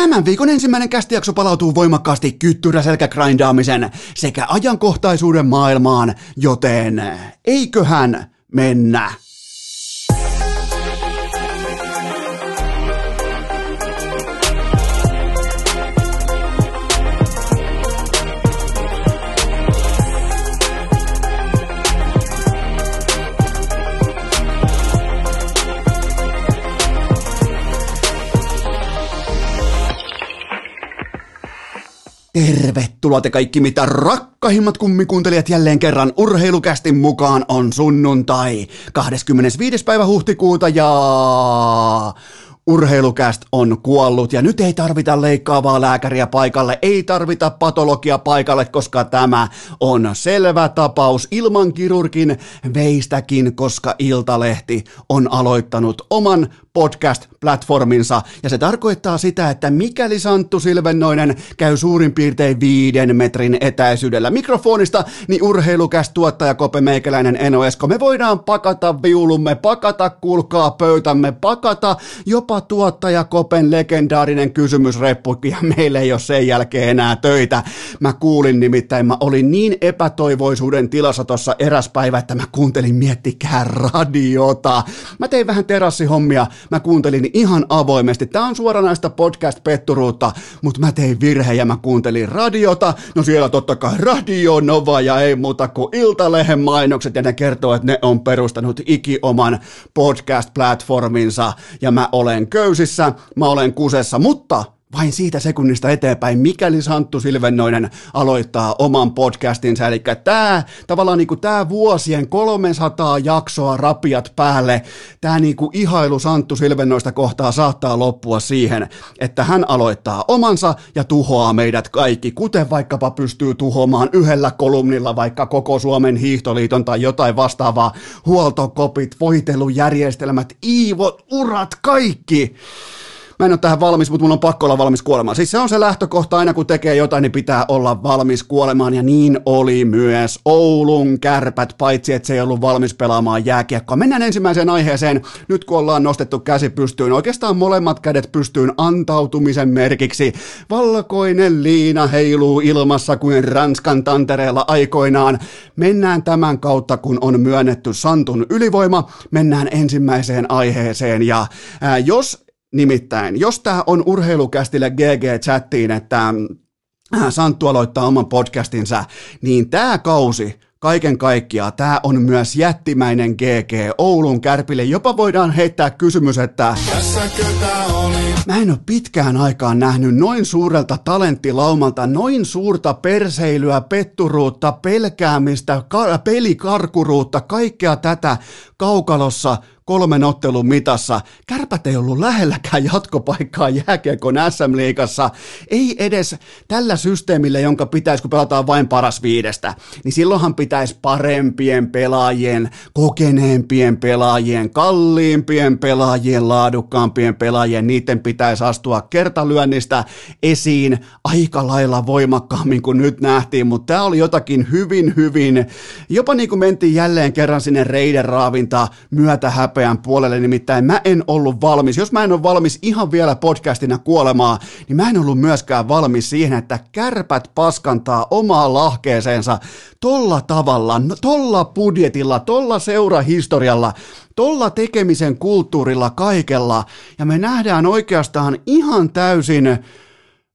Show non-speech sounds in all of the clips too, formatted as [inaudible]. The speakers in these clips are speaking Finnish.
Tämän viikon ensimmäinen kästijakso palautuu voimakkaasti kyttyräselkägrindaamisen sekä ajankohtaisuuden maailmaan, joten eiköhän mennä. Tervetuloa te kaikki mitä rakkahimmat kummikuuntelijat jälleen kerran urheilukästin mukaan on sunnuntai 25. päivä huhtikuuta ja Urheilukäst on kuollut ja nyt ei tarvita leikkaavaa lääkäriä paikalle, ei tarvita patologia paikalle, koska tämä on selvä tapaus ilman kirurgin veistäkin, koska Iltalehti on aloittanut oman podcast-platforminsa, ja se tarkoittaa sitä, että mikäli Santtu Silvennoinen käy suurin piirtein viiden metrin etäisyydellä mikrofonista, niin urheilukäs tuottaja Kope Meikäläinen Eno Esko, me voidaan pakata viulumme, pakata kulkaa pöytämme, pakata jopa tuottaja Kopen legendaarinen kysymysreppu, ja meille ei ole sen jälkeen enää töitä. Mä kuulin nimittäin, mä olin niin epätoivoisuuden tilassa tuossa eräs päivä, että mä kuuntelin miettikää radiota. Mä tein vähän terassihommia, mä kuuntelin ihan avoimesti. Tää on suoranaista podcast-petturuutta, mutta mä tein virhe ja mä kuuntelin radiota. No siellä totta kai Radio Nova ja ei muuta kuin Iltalehen mainokset ja ne kertoo, että ne on perustanut ikioman podcast-platforminsa ja mä olen köysissä, mä olen kusessa, mutta vain siitä sekunnista eteenpäin, mikäli Santtu Silvennoinen aloittaa oman podcastinsa. Eli tämä tavallaan niin kuin tämä vuosien 300 jaksoa rapiat päälle, tämä niin kuin ihailu Santtu Silvennoista kohtaa saattaa loppua siihen, että hän aloittaa omansa ja tuhoaa meidät kaikki, kuten vaikkapa pystyy tuhoamaan yhdellä kolumnilla vaikka koko Suomen hiihtoliiton tai jotain vastaavaa, huoltokopit, voitelujärjestelmät, iivot, urat, kaikki mä en ole tähän valmis, mutta mun on pakko olla valmis kuolemaan. Siis se on se lähtökohta, aina kun tekee jotain, niin pitää olla valmis kuolemaan, ja niin oli myös Oulun kärpät, paitsi että se ei ollut valmis pelaamaan jääkiekkoa. Mennään ensimmäiseen aiheeseen, nyt kun ollaan nostettu käsi pystyyn, oikeastaan molemmat kädet pystyyn antautumisen merkiksi. Valkoinen liina heiluu ilmassa kuin Ranskan tantereella aikoinaan. Mennään tämän kautta, kun on myönnetty Santun ylivoima, mennään ensimmäiseen aiheeseen, ja ää, jos Nimittäin, jos tämä on urheilukästille GG-chattiin, että äh, Santtu aloittaa oman podcastinsa, niin tämä kausi kaiken kaikkiaan tämä on myös jättimäinen GG Oulun kärpille. Jopa voidaan heittää kysymys, että mä en ole pitkään aikaan nähnyt noin suurelta talenttilaumalta, noin suurta perseilyä, petturuutta, pelkäämistä, ka- pelikarkuruutta, kaikkea tätä kaukalossa kolmen ottelun mitassa. Kärpät ei ollut lähelläkään jatkopaikkaa jääkiekon SM-liigassa. Ei edes tällä systeemillä, jonka pitäisi, kun pelataan vain paras viidestä, niin silloinhan pitäisi parempien pelaajien, kokeneempien pelaajien, kalliimpien pelaajien, laadukkaampien pelaajien, niiden pitäisi astua kertalyönnistä esiin aika lailla voimakkaammin kuin nyt nähtiin, mutta tämä oli jotakin hyvin, hyvin, jopa niin kuin mentiin jälleen kerran sinne Reiden raavinta myötä häpeä häpeän puolelle, nimittäin mä en ollut valmis. Jos mä en ole valmis ihan vielä podcastina kuolemaa, niin mä en ollut myöskään valmis siihen, että kärpät paskantaa omaa lahkeeseensa tolla tavalla, no, tolla budjetilla, tolla seurahistorialla, tolla tekemisen kulttuurilla kaikella, ja me nähdään oikeastaan ihan täysin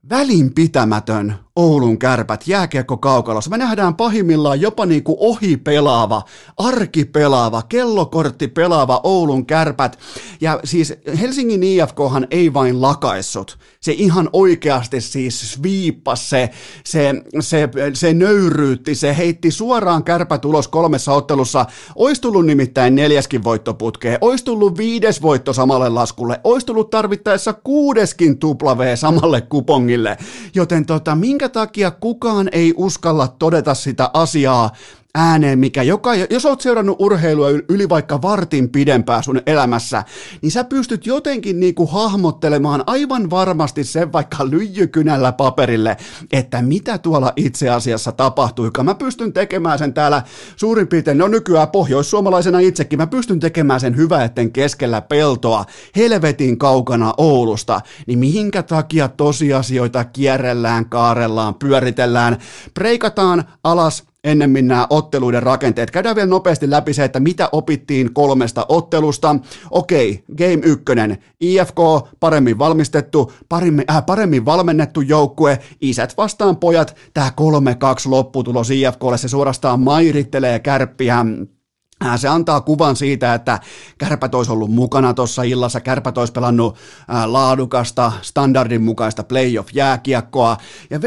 välinpitämätön Oulun kärpät jääkiekko kaukalossa. Me nähdään pahimmillaan jopa niin kuin ohi pelaava, arki pelaava, kellokortti pelaava Oulun kärpät. Ja siis Helsingin IFKhan ei vain lakaissut. Se ihan oikeasti siis sviippas, se, se, se, se nöyryytti, se heitti suoraan kärpät ulos kolmessa ottelussa. Ois tullut nimittäin neljäskin voittoputkeen, ois tullut viides voitto samalle laskulle, ois tullut tarvittaessa kuudeskin tupla V samalle kupongille. Joten tota, minkä minkä takia kukaan ei uskalla todeta sitä asiaa, ääneen, mikä joka, jos oot seurannut urheilua yli vaikka vartin pidempään sun elämässä, niin sä pystyt jotenkin niinku hahmottelemaan aivan varmasti sen vaikka lyijykynällä paperille, että mitä tuolla itse asiassa tapahtuu. Mä pystyn tekemään sen täällä suurin piirtein, no nykyään pohjoissuomalaisena itsekin, mä pystyn tekemään sen hyvä etten keskellä peltoa, helvetin kaukana Oulusta, niin mihinkä takia tosiasioita kierrellään, kaarellaan, pyöritellään, preikataan alas ennemmin nämä otteluiden rakenteet. Käydään vielä nopeasti läpi se, että mitä opittiin kolmesta ottelusta. Okei, game ykkönen, IFK paremmin valmistettu, paremmin, äh, paremmin valmennettu joukkue, isät vastaan pojat, tämä 3-2 lopputulos IFKlle, se suorastaan mairittelee kärppiä se antaa kuvan siitä, että kärpät olisi ollut mukana tuossa illassa, kärpät olisi pelannut äh, laadukasta, standardin mukaista playoff-jääkiekkoa. Ja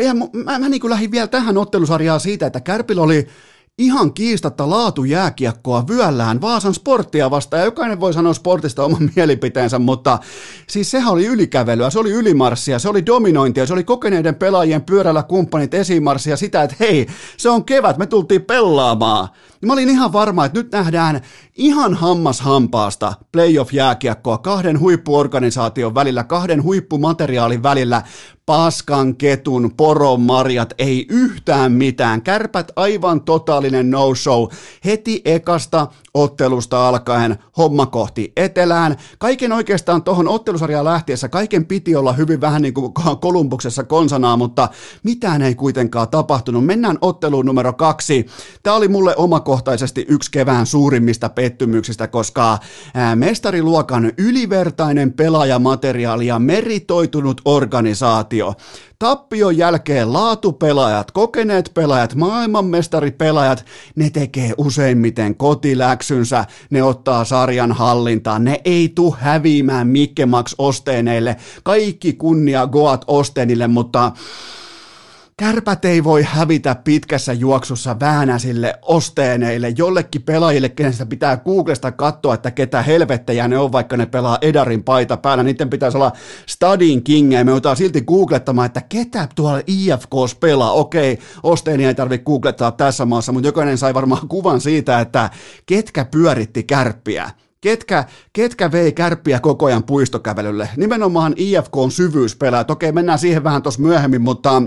mä, mä niin kuin lähdin vielä tähän ottelusarjaan siitä, että kärpillä oli ihan kiistatta laatu jääkiekkoa vyöllään Vaasan sporttia vastaan, ja jokainen voi sanoa sportista oman [laughs] mielipiteensä, mutta siis sehän oli ylikävelyä, se oli ylimarssia, se oli dominointia, se oli kokeneiden pelaajien pyörällä kumppanit esimarssia sitä, että hei, se on kevät, me tultiin pelaamaan. Mä olin ihan varma, että nyt nähdään ihan hammas hampaasta playoff-jääkiekkoa kahden huippuorganisaation välillä, kahden huippumateriaalin välillä, paskan, ketun, poron, marjat, ei yhtään mitään. Kärpät aivan totaalinen no-show. Heti ekasta ottelusta alkaen homma kohti etelään. Kaiken oikeastaan tuohon ottelusarjaan lähtiessä, kaiken piti olla hyvin vähän niin kuin Kolumbuksessa konsanaa, mutta mitään ei kuitenkaan tapahtunut. Mennään otteluun numero kaksi. Tämä oli mulle omakohtaisesti yksi kevään suurimmista pettymyksistä, koska mestariluokan ylivertainen pelaajamateriaali ja meritoitunut organisaatio. Tappion jälkeen laatupelaajat, kokeneet pelaajat, maailmanmestaripelaajat, ne tekee useimmiten kotiläksynsä, ne ottaa sarjan hallintaan, ne ei tu häviämään Mikke Max Osteeneille, kaikki kunnia Goat Osteenille, mutta Kärpät ei voi hävitä pitkässä juoksussa väänäsille osteeneille, jollekin pelaajille, kenen sitä pitää Googlesta katsoa, että ketä helvettejä ne on, vaikka ne pelaa Edarin paita päällä. Niiden pitäisi olla Stadin kingeä. Me joutaa silti googlettamaan, että ketä tuolla IFKs pelaa. Okei, osteenia ei tarvitse googlettaa tässä maassa, mutta jokainen sai varmaan kuvan siitä, että ketkä pyöritti kärppiä ketkä, ketkä vei kärppiä koko ajan puistokävelylle. Nimenomaan IFK on syvyyspelaajat. Okei, mennään siihen vähän tuossa myöhemmin, mutta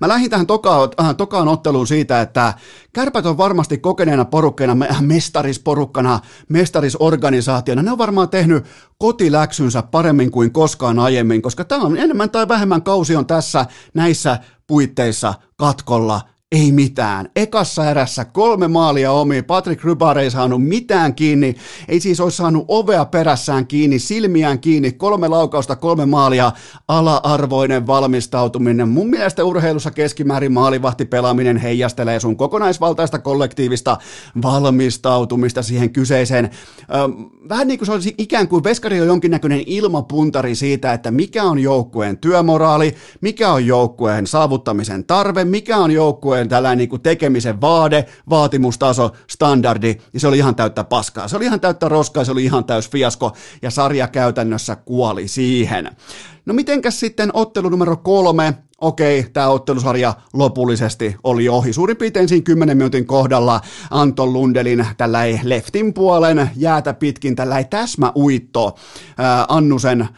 Mä lähdin tähän tokaan, äh, tokaan otteluun siitä, että kärpät on varmasti kokeneena porukkeena, mestarisporukkana, mestarisorganisaationa. Ne on varmaan tehnyt kotiläksynsä paremmin kuin koskaan aiemmin, koska tämä on enemmän tai vähemmän kausi on tässä näissä puitteissa katkolla ei mitään. Ekassa erässä kolme maalia omi. Patrick Rybar ei saanut mitään kiinni. Ei siis olisi saanut ovea perässään kiinni, silmiään kiinni. Kolme laukausta, kolme maalia. Ala-arvoinen valmistautuminen. Mun mielestä urheilussa keskimäärin maalivahti pelaaminen heijastelee sun kokonaisvaltaista kollektiivista valmistautumista siihen kyseiseen. Vähän niin kuin se olisi ikään kuin veskari on jonkinnäköinen ilmapuntari siitä, että mikä on joukkueen työmoraali, mikä on joukkueen saavuttamisen tarve, mikä on joukkueen joukkueen tällainen niin kuin tekemisen vaade, vaatimustaso, standardi, niin se oli ihan täyttä paskaa. Se oli ihan täyttä roskaa, se oli ihan täys fiasko, ja sarja käytännössä kuoli siihen. No mitenkäs sitten ottelu numero kolme, okei, tämä ottelusarja lopullisesti oli ohi. Suurin piirtein siinä 10 minuutin kohdalla Anton Lundelin tällä leftin puolen jäätä pitkin tällä täsmäuitto ää, Annusen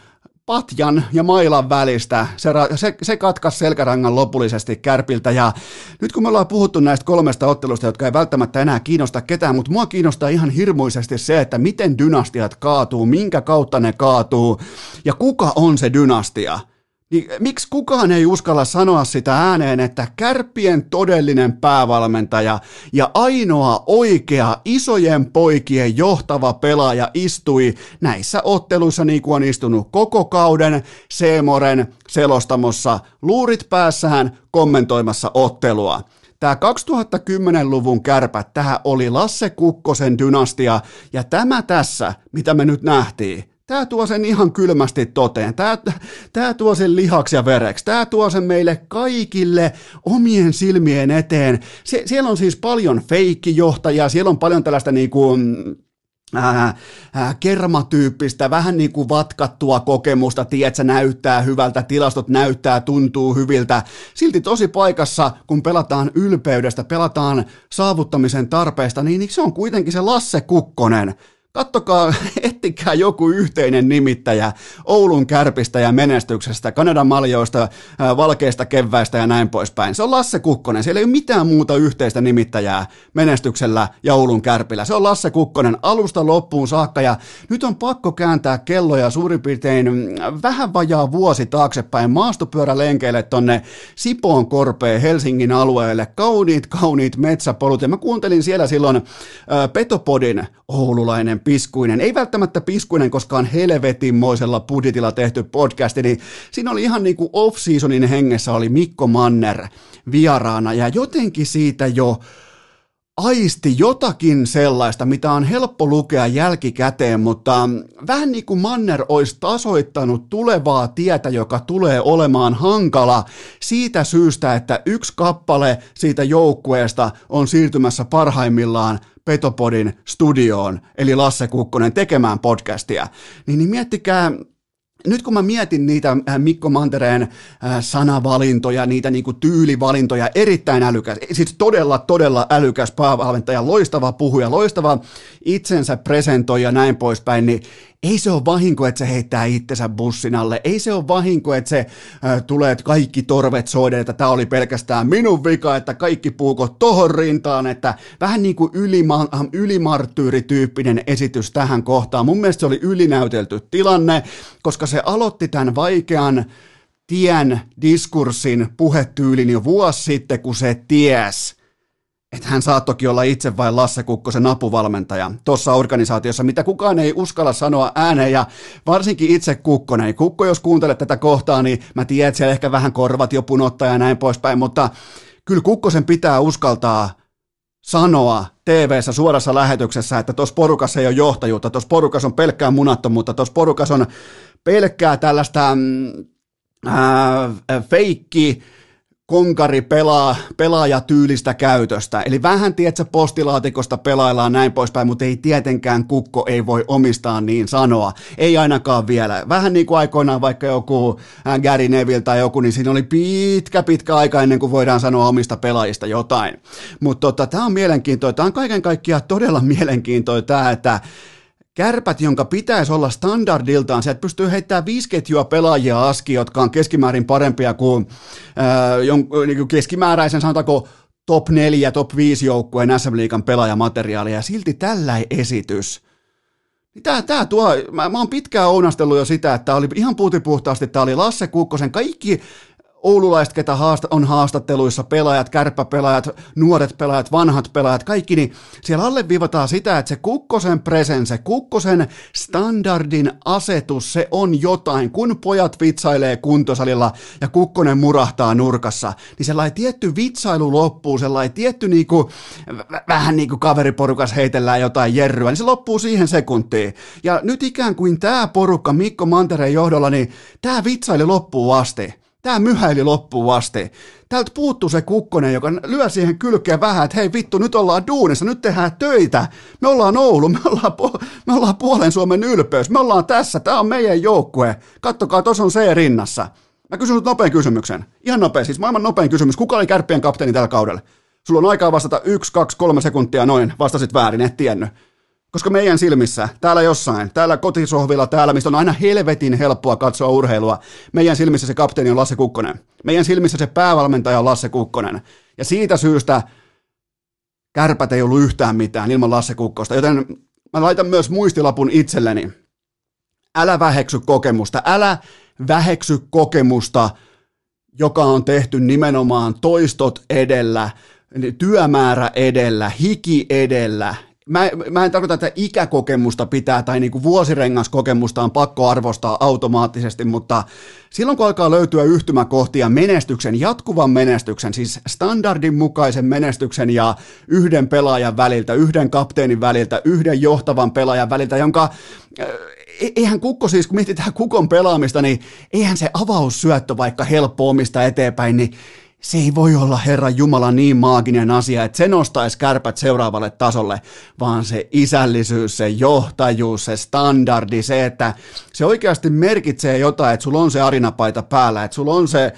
patjan ja mailan välistä. Se, se, se katkaisi selkärangan lopullisesti kärpiltä ja nyt kun me ollaan puhuttu näistä kolmesta ottelusta, jotka ei välttämättä enää kiinnosta ketään, mutta mua kiinnostaa ihan hirmuisesti se, että miten dynastiat kaatuu, minkä kautta ne kaatuu ja kuka on se dynastia. Niin miksi kukaan ei uskalla sanoa sitä ääneen, että kärppien todellinen päävalmentaja ja ainoa oikea isojen poikien johtava pelaaja istui näissä otteluissa niin kuin on istunut koko kauden Seemoren selostamossa luurit päässään kommentoimassa ottelua. Tämä 2010-luvun kärpä, tämä oli Lasse Kukkosen dynastia ja tämä tässä, mitä me nyt nähtiin, Tämä tuo sen ihan kylmästi toteen. Tämä, tämä tuo sen lihaksi ja vereksi. Tämä tuo sen meille kaikille omien silmien eteen. Sie, siellä on siis paljon feikkijohtajia, siellä on paljon tällaista niin kuin, ää, ää, kermatyyppistä, vähän niin kuin vatkattua kokemusta, tiedätkö, näyttää hyvältä, tilastot näyttää, tuntuu hyviltä. Silti tosi paikassa, kun pelataan ylpeydestä, pelataan saavuttamisen tarpeesta, niin se on kuitenkin se Lasse Kukkonen, Kattokaa, [laughs] ettikää joku yhteinen nimittäjä Oulun kärpistä ja menestyksestä, Kanadan maljoista, valkeista keväistä ja näin poispäin. Se on Lasse Kukkonen. Siellä ei ole mitään muuta yhteistä nimittäjää menestyksellä ja Oulun kärpillä. Se on Lasse Kukkonen alusta loppuun saakka ja nyt on pakko kääntää kelloja suurin piirtein mm, vähän vajaa vuosi taaksepäin maastopyörälenkeille tonne Sipoon korpeen Helsingin alueelle. Kauniit, kauniit metsäpolut ja mä kuuntelin siellä silloin Petopodin oululainen piskuinen, ei välttämättä piskuinen, koska on helvetinmoisella budjetilla tehty podcast, niin siinä oli ihan niin kuin off-seasonin hengessä oli Mikko Manner vieraana, ja jotenkin siitä jo aisti jotakin sellaista, mitä on helppo lukea jälkikäteen, mutta vähän niin kuin Manner olisi tasoittanut tulevaa tietä, joka tulee olemaan hankala siitä syystä, että yksi kappale siitä joukkueesta on siirtymässä parhaimmillaan Petopodin studioon, eli Lasse Kukkonen tekemään podcastia, niin, niin miettikää, nyt kun mä mietin niitä äh, Mikko Mantereen äh, sanavalintoja, niitä niinku tyylivalintoja, erittäin älykäs, siis todella, todella älykäs päävalmentaja, loistava puhuja, loistava itsensä presentoija ja näin poispäin, niin ei se ole vahinko, että se heittää itsensä bussin alle. Ei se ole vahinko, että se äh, tulee että kaikki torvet soiden, että tämä oli pelkästään minun vika, että kaikki puukot tohon rintaan, että vähän niin kuin ylima, ylimarttyyrityyppinen esitys tähän kohtaan. Mun mielestä se oli ylinäytelty tilanne, koska se aloitti tämän vaikean tien diskurssin puhetyylin jo vuosi sitten, kun se ties, että hän saattokin olla itse vain Lasse Kukkosen apuvalmentaja tuossa organisaatiossa, mitä kukaan ei uskalla sanoa ääneen ja varsinkin itse Kukkonen. Kukko, jos kuuntelet tätä kohtaa, niin mä tiedän, että siellä ehkä vähän korvat jo punottaa ja näin poispäin, mutta kyllä Kukkosen pitää uskaltaa sanoa tv suorassa lähetyksessä, että tuossa porukassa ei ole johtajuutta, tuossa porukassa on pelkkää munattomuutta, tuossa porukassa on pelkkää tällaista ää, feikki, konkari pelaa, pelaajatyylistä käytöstä. Eli vähän, tiedätkö, postilaatikosta pelaillaan näin poispäin, mutta ei tietenkään kukko ei voi omistaa niin sanoa. Ei ainakaan vielä. Vähän niin kuin aikoinaan vaikka joku Gary Neville tai joku, niin siinä oli pitkä, pitkä aika ennen kuin voidaan sanoa omista pelaajista jotain. Mutta tota, tämä on mielenkiintoista. Tämä on kaiken kaikkiaan todella [laughs] mielenkiintoista että kärpät, jonka pitäisi olla standardiltaan, sieltä pystyy heittämään viisi ketjua pelaajia aski, jotka on keskimäärin parempia kuin, ää, jon, niin kuin keskimääräisen, sanotaanko top 4, top 5 joukkueen SM Liigan pelaajamateriaalia, ja silti tällä esitys. Tämä, tämä tuo, mä, mä oon pitkään ounastellut jo sitä, että oli ihan puutipuhtaasti, tämä oli Lasse Kukkosen kaikki oululaiset, ketä on haastatteluissa, pelaajat, kärppäpelaajat, nuoret pelaajat, vanhat pelaajat, kaikki, niin siellä alleviivataan sitä, että se Kukkosen presense, Kukkosen standardin asetus, se on jotain. Kun pojat vitsailee kuntosalilla ja Kukkonen murahtaa nurkassa, niin sellainen tietty vitsailu loppuu, sellainen tietty niinku, vähän niin kuin kaveriporukas heitellään jotain jerryä, niin se loppuu siihen sekuntiin. Ja nyt ikään kuin tämä porukka Mikko Mantereen johdolla, niin tämä vitsaili loppuu asti. Tämä myhäili loppuun asti. Täältä puuttuu se kukkonen, joka lyö siihen kylkeen vähän, että hei vittu, nyt ollaan duunissa, nyt tehdään töitä. Me ollaan Oulu, me ollaan, me ollaan puolen Suomen ylpeys, me ollaan tässä, tämä on meidän joukkue. Kattokaa, tuossa on se rinnassa. Mä kysyn nyt nopean kysymyksen. Ihan nopea, siis maailman nopein kysymys. Kuka oli kärppien kapteeni tällä kaudella? Sulla on aikaa vastata 1, 2, 3 sekuntia noin. Vastasit väärin, et tiennyt. Koska meidän silmissä, täällä jossain, täällä kotisohvilla, täällä, mistä on aina helvetin helppoa katsoa urheilua, meidän silmissä se kapteeni on Lasse Kukkonen. Meidän silmissä se päävalmentaja on Lasse Kukkonen. Ja siitä syystä kärpät ei ollut yhtään mitään ilman Lasse Kukkosta, joten mä laitan myös muistilapun itselleni. Älä väheksy kokemusta, älä väheksy kokemusta, joka on tehty nimenomaan toistot edellä, työmäärä edellä, hiki edellä, Mä, mä en tarkoita, että ikäkokemusta pitää tai niinku vuosirengaskokemusta on pakko arvostaa automaattisesti, mutta silloin kun alkaa löytyä yhtymäkohtia menestyksen, jatkuvan menestyksen, siis standardin mukaisen menestyksen ja yhden pelaajan väliltä, yhden kapteenin väliltä, yhden johtavan pelaajan väliltä, jonka äh, e-, eihän Kukko siis, kun mietitään Kukon pelaamista, niin eihän se avaussyöttö vaikka helppo omista eteenpäin, niin se ei voi olla Herran Jumala niin maaginen asia, että se nostaisi kärpät seuraavalle tasolle, vaan se isällisyys, se johtajuus, se standardi, se, että se oikeasti merkitsee jotain, että sulla on se arinapaita päällä, että sulla on se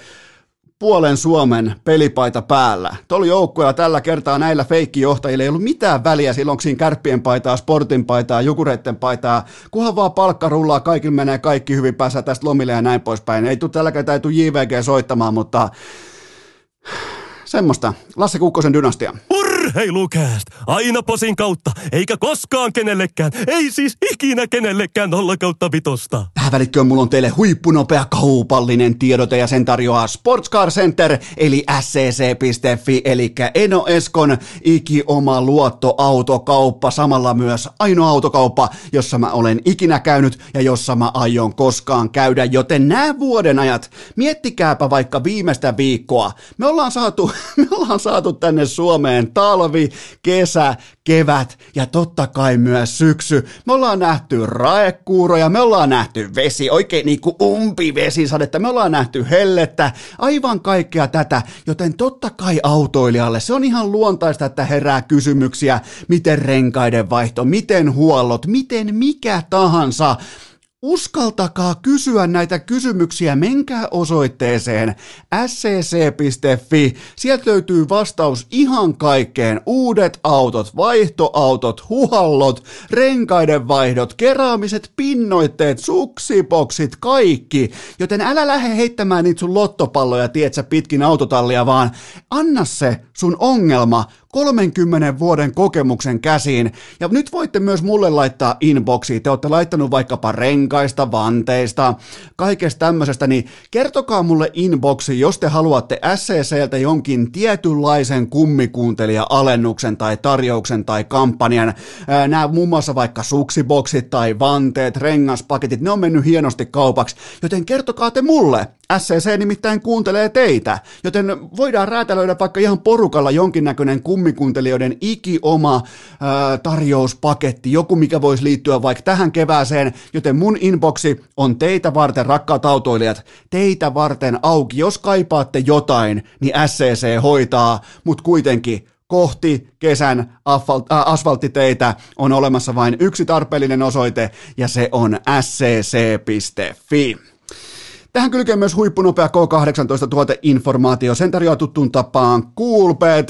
puolen Suomen pelipaita päällä. Tuolla joukkueella tällä kertaa näillä feikkijohtajilla ei ollut mitään väliä silloin, onko siinä kärppien paitaa, sportin paitaa, jukureitten paitaa, kunhan vaan palkka rullaa, kaikille menee kaikki hyvin, päässä tästä lomille ja näin poispäin. Ei tule tällä kertaa ei tule JVG soittamaan, mutta semmoista. Lasse Kukkosen dynastia. Urheilukääst! Aina posin kautta, eikä koskaan kenellekään, ei siis ikinä kenellekään nolla kautta vitosta. Tähän välikköön mulla on teille huippunopea kaupallinen tiedote ja sen tarjoaa Sportscar Center eli scc.fi eli Eno Eskon iki oma luottoautokauppa, samalla myös ainoa autokauppa, jossa mä olen ikinä käynyt ja jossa mä aion koskaan käydä, joten nämä vuoden ajat, miettikääpä vaikka viimeistä viikkoa, me ollaan saatu, [laughs] me ollaan saatu tänne Suomeen talvi, kesä, kevät ja totta kai myös syksy. Me ollaan nähty raekuuroja, me ollaan nähty vesi, oikein niin kuin umpivesisadetta, me ollaan nähty hellettä, aivan kaikkea tätä, joten totta kai autoilijalle se on ihan luontaista, että herää kysymyksiä, miten renkaiden vaihto, miten huollot, miten mikä tahansa. Uskaltakaa kysyä näitä kysymyksiä, menkää osoitteeseen scc.fi. Sieltä löytyy vastaus ihan kaikkeen. Uudet autot, vaihtoautot, huhallot, renkaiden vaihdot, keraamiset pinnoitteet, suksipoksit, kaikki. Joten älä lähde heittämään niitä sun lottopalloja, tietsä, pitkin autotallia, vaan anna se sun ongelma 30 vuoden kokemuksen käsiin. Ja nyt voitte myös mulle laittaa inboxiin. Te olette laittanut vaikkapa renkaista, vanteista, kaikesta tämmöisestä, niin kertokaa mulle inboxiin, jos te haluatte SCCltä jonkin tietynlaisen kummikuuntelija-alennuksen tai tarjouksen tai kampanjan. Nämä muun muassa vaikka suksiboksit tai vanteet, rengaspaketit, ne on mennyt hienosti kaupaksi, joten kertokaa te mulle. SCC nimittäin kuuntelee teitä, joten voidaan räätälöidä vaikka ihan porukalla jonkinnäköinen kummikuuntelijoiden iki-oma ää, tarjouspaketti, joku mikä voisi liittyä vaikka tähän kevääseen, joten mun inboxi on teitä varten, rakkaat autoilijat, teitä varten auki. Jos kaipaatte jotain, niin SCC hoitaa, mutta kuitenkin kohti kesän asfalttiteitä on olemassa vain yksi tarpeellinen osoite ja se on scc.fi. Tähän kylkee myös huippunopea K18 tuoteinformaatio. Sen tarjoaa tuttuun tapaan Coolbet.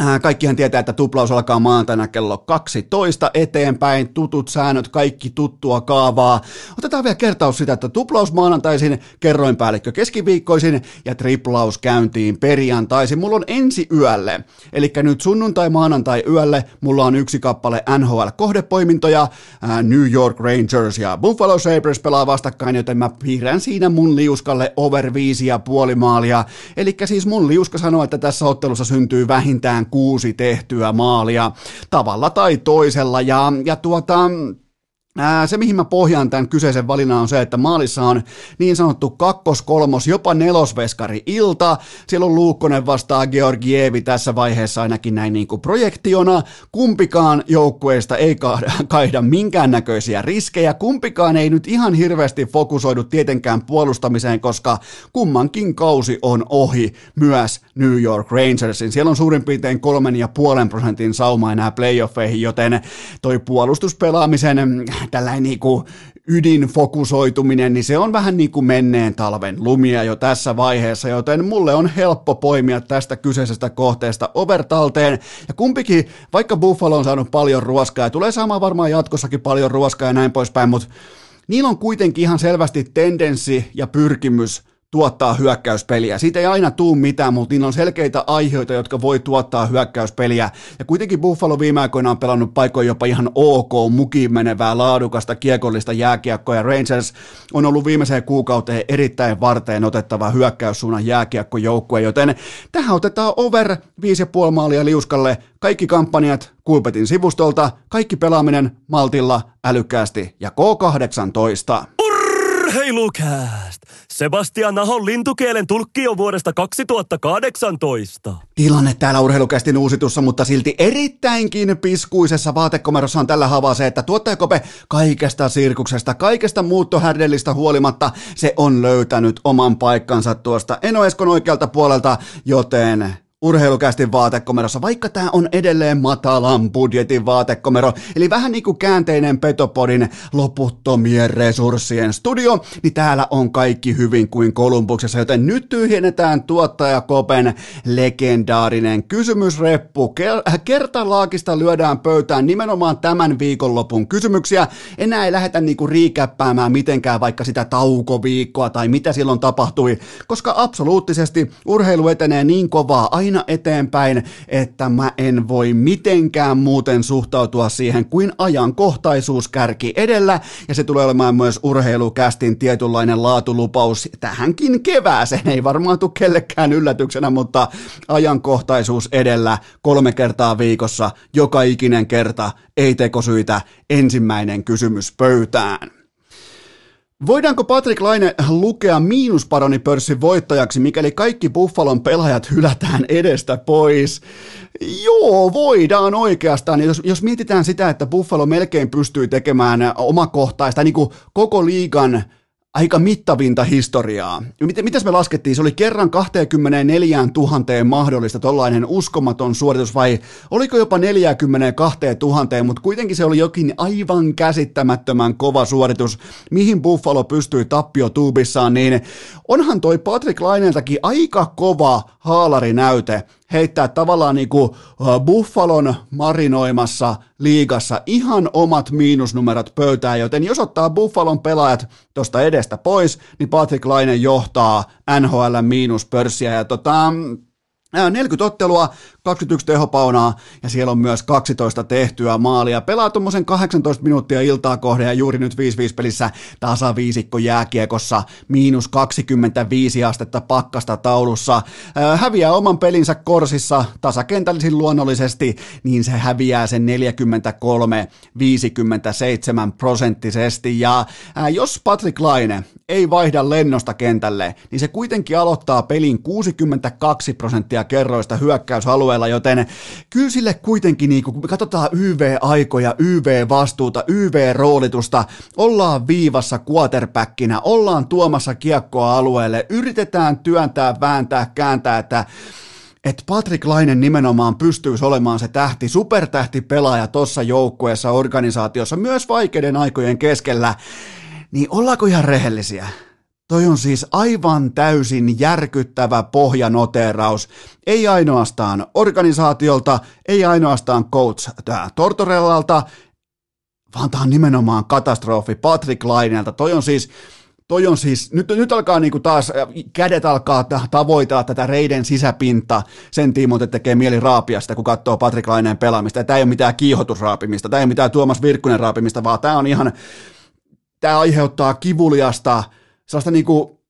Äh, kaikkihan tietää, että tuplaus alkaa maantaina kello 12 eteenpäin, tutut säännöt, kaikki tuttua kaavaa. Otetaan vielä kertaus sitä, että tuplaus maanantaisin, kerroinpäällikkö keskiviikkoisin ja triplaus käyntiin perjantaisin. Mulla on ensi yölle, eli nyt sunnuntai maanantai yölle, mulla on yksi kappale NHL-kohdepoimintoja, äh, New York Rangers ja Buffalo Sabres pelaa vastakkain, joten mä piirrän siinä mun liuskalle over viisi ja puoli maalia. Eli siis mun liuska sanoo, että tässä ottelussa syntyy vähintään kuusi tehtyä maalia tavalla tai toisella. Ja, ja tuota, se, mihin mä pohjaan tämän kyseisen valinnan on se, että maalissa on niin sanottu kakkos, kolmos, jopa nelosveskari ilta. Siellä on Luukkonen vastaa Georgievi tässä vaiheessa ainakin näin niin kuin projektiona. Kumpikaan joukkueesta ei [laughs] kaihda minkäännäköisiä riskejä. Kumpikaan ei nyt ihan hirveästi fokusoidu tietenkään puolustamiseen, koska kummankin kausi on ohi myös New York Rangersin. Siellä on suurin piirtein kolmen ja puolen prosentin sauma enää playoffeihin, joten toi puolustuspelaamisen tällainen niin kuin ydinfokusoituminen, niin se on vähän niin kuin menneen talven lumia jo tässä vaiheessa, joten mulle on helppo poimia tästä kyseisestä kohteesta overtalteen, ja kumpikin, vaikka Buffalo on saanut paljon ruoskaa, ja tulee saamaan varmaan jatkossakin paljon ruoskaa ja näin poispäin, mutta niillä on kuitenkin ihan selvästi tendenssi ja pyrkimys tuottaa hyökkäyspeliä. Siitä ei aina tuu mitään, mutta niillä on selkeitä aiheita, jotka voi tuottaa hyökkäyspeliä. Ja kuitenkin Buffalo viime aikoina on pelannut paikoin jopa ihan ok, mukiin menevää, laadukasta, kiekollista jääkiekkoa. Ja Rangers on ollut viimeiseen kuukauteen erittäin varteen otettava hyökkäyssuunnan jääkiekkojoukkue, joten tähän otetaan over 5,5 maalia liuskalle. Kaikki kampanjat Kulpetin sivustolta, kaikki pelaaminen maltilla, älykkäästi ja K18. Urheilukääst! Sebastian Ahon lintukielen tulkki on vuodesta 2018. Tilanne täällä urheilukästin uusitussa, mutta silti erittäinkin piskuisessa vaatekomerossa on tällä havaa se, että tuottajakope kaikesta sirkuksesta, kaikesta muuttohärdellistä huolimatta, se on löytänyt oman paikkansa tuosta Eno Eskon oikealta puolelta, joten urheilukästin vaatekomerossa, vaikka tämä on edelleen matalan budjetin vaatekomero, eli vähän niin kuin käänteinen Petopodin loputtomien resurssien studio, niin täällä on kaikki hyvin kuin Kolumbuksessa, joten nyt tyhjennetään tuottajakopen legendaarinen kysymysreppu. Kertalaakista lyödään pöytään nimenomaan tämän viikonlopun kysymyksiä. Enää ei lähdetä niinku riikäppäämään mitenkään vaikka sitä taukoviikkoa tai mitä silloin tapahtui, koska absoluuttisesti urheilu etenee niin kovaa aina aina eteenpäin, että mä en voi mitenkään muuten suhtautua siihen kuin ajankohtaisuus kärki edellä, ja se tulee olemaan myös urheilukästin tietynlainen laatulupaus tähänkin kevääseen. Ei varmaan tule kellekään yllätyksenä, mutta ajankohtaisuus edellä kolme kertaa viikossa, joka ikinen kerta, ei tekosyitä, ensimmäinen kysymys pöytään. Voidaanko Patrick Laine lukea miinusparonipörssin voittajaksi, mikäli kaikki Buffalon pelaajat hylätään edestä pois? Joo, voidaan oikeastaan. Jos, jos mietitään sitä, että Buffalo melkein pystyy tekemään omakohtaista, niin kuin koko liigan aika mittavinta historiaa. Mitäs me laskettiin? Se oli kerran 24 000 mahdollista tollainen uskomaton suoritus vai oliko jopa 42 000, mutta kuitenkin se oli jokin aivan käsittämättömän kova suoritus, mihin Buffalo pystyi tappiotuubissaan, niin onhan toi Patrick Laineltakin aika kova haalarinäyte heittää tavallaan niin kuin Buffalon marinoimassa liigassa ihan omat miinusnumerot pöytään, joten jos ottaa Buffalon pelaajat tuosta edestä pois, niin Patrick Laine johtaa NHL miinuspörssiä. Ja tota, 40 ottelua, 21 tehopaunaa ja siellä on myös 12 tehtyä maalia. Pelaa tuommoisen 18 minuuttia iltaa kohden ja juuri nyt 5-5 pelissä tasaviisikko jääkiekossa, miinus 25 astetta pakkasta taulussa. häviää oman pelinsä korsissa tasakentällisin luonnollisesti, niin se häviää sen 43-57 prosenttisesti. Ja jos Patrick Laine ei vaihda lennosta kentälle, niin se kuitenkin aloittaa pelin 62 prosenttia kerroista hyökkäysalueella, joten kyllä sille kuitenkin, niin kun katsotaan YV-aikoja, YV-vastuuta, YV-roolitusta, ollaan viivassa quarterbackinä, ollaan tuomassa kiekkoa alueelle, yritetään työntää, vääntää, kääntää, että että Patrick Lainen nimenomaan pystyisi olemaan se tähti, supertähti pelaaja tuossa joukkueessa, organisaatiossa, myös vaikeiden aikojen keskellä, niin ollaanko ihan rehellisiä? Toi on siis aivan täysin järkyttävä pohjanoteraus. Ei ainoastaan organisaatiolta, ei ainoastaan coach Tortorellalta, vaan tämä on nimenomaan katastrofi Patrick Lainelta. Toi on siis, toi on siis, nyt, nyt alkaa niinku taas, kädet alkaa tavoitella tätä reiden sisäpinta sen tiimoilta, että tekee mieli raapia sitä, kun katsoo Patrick Laineen pelaamista. Tämä ei ole mitään kiihotusraapimista, tämä ei ole mitään Tuomas Virkkunen raapimista, vaan tämä on ihan, tämä aiheuttaa kivuliasta, sellaista niinku,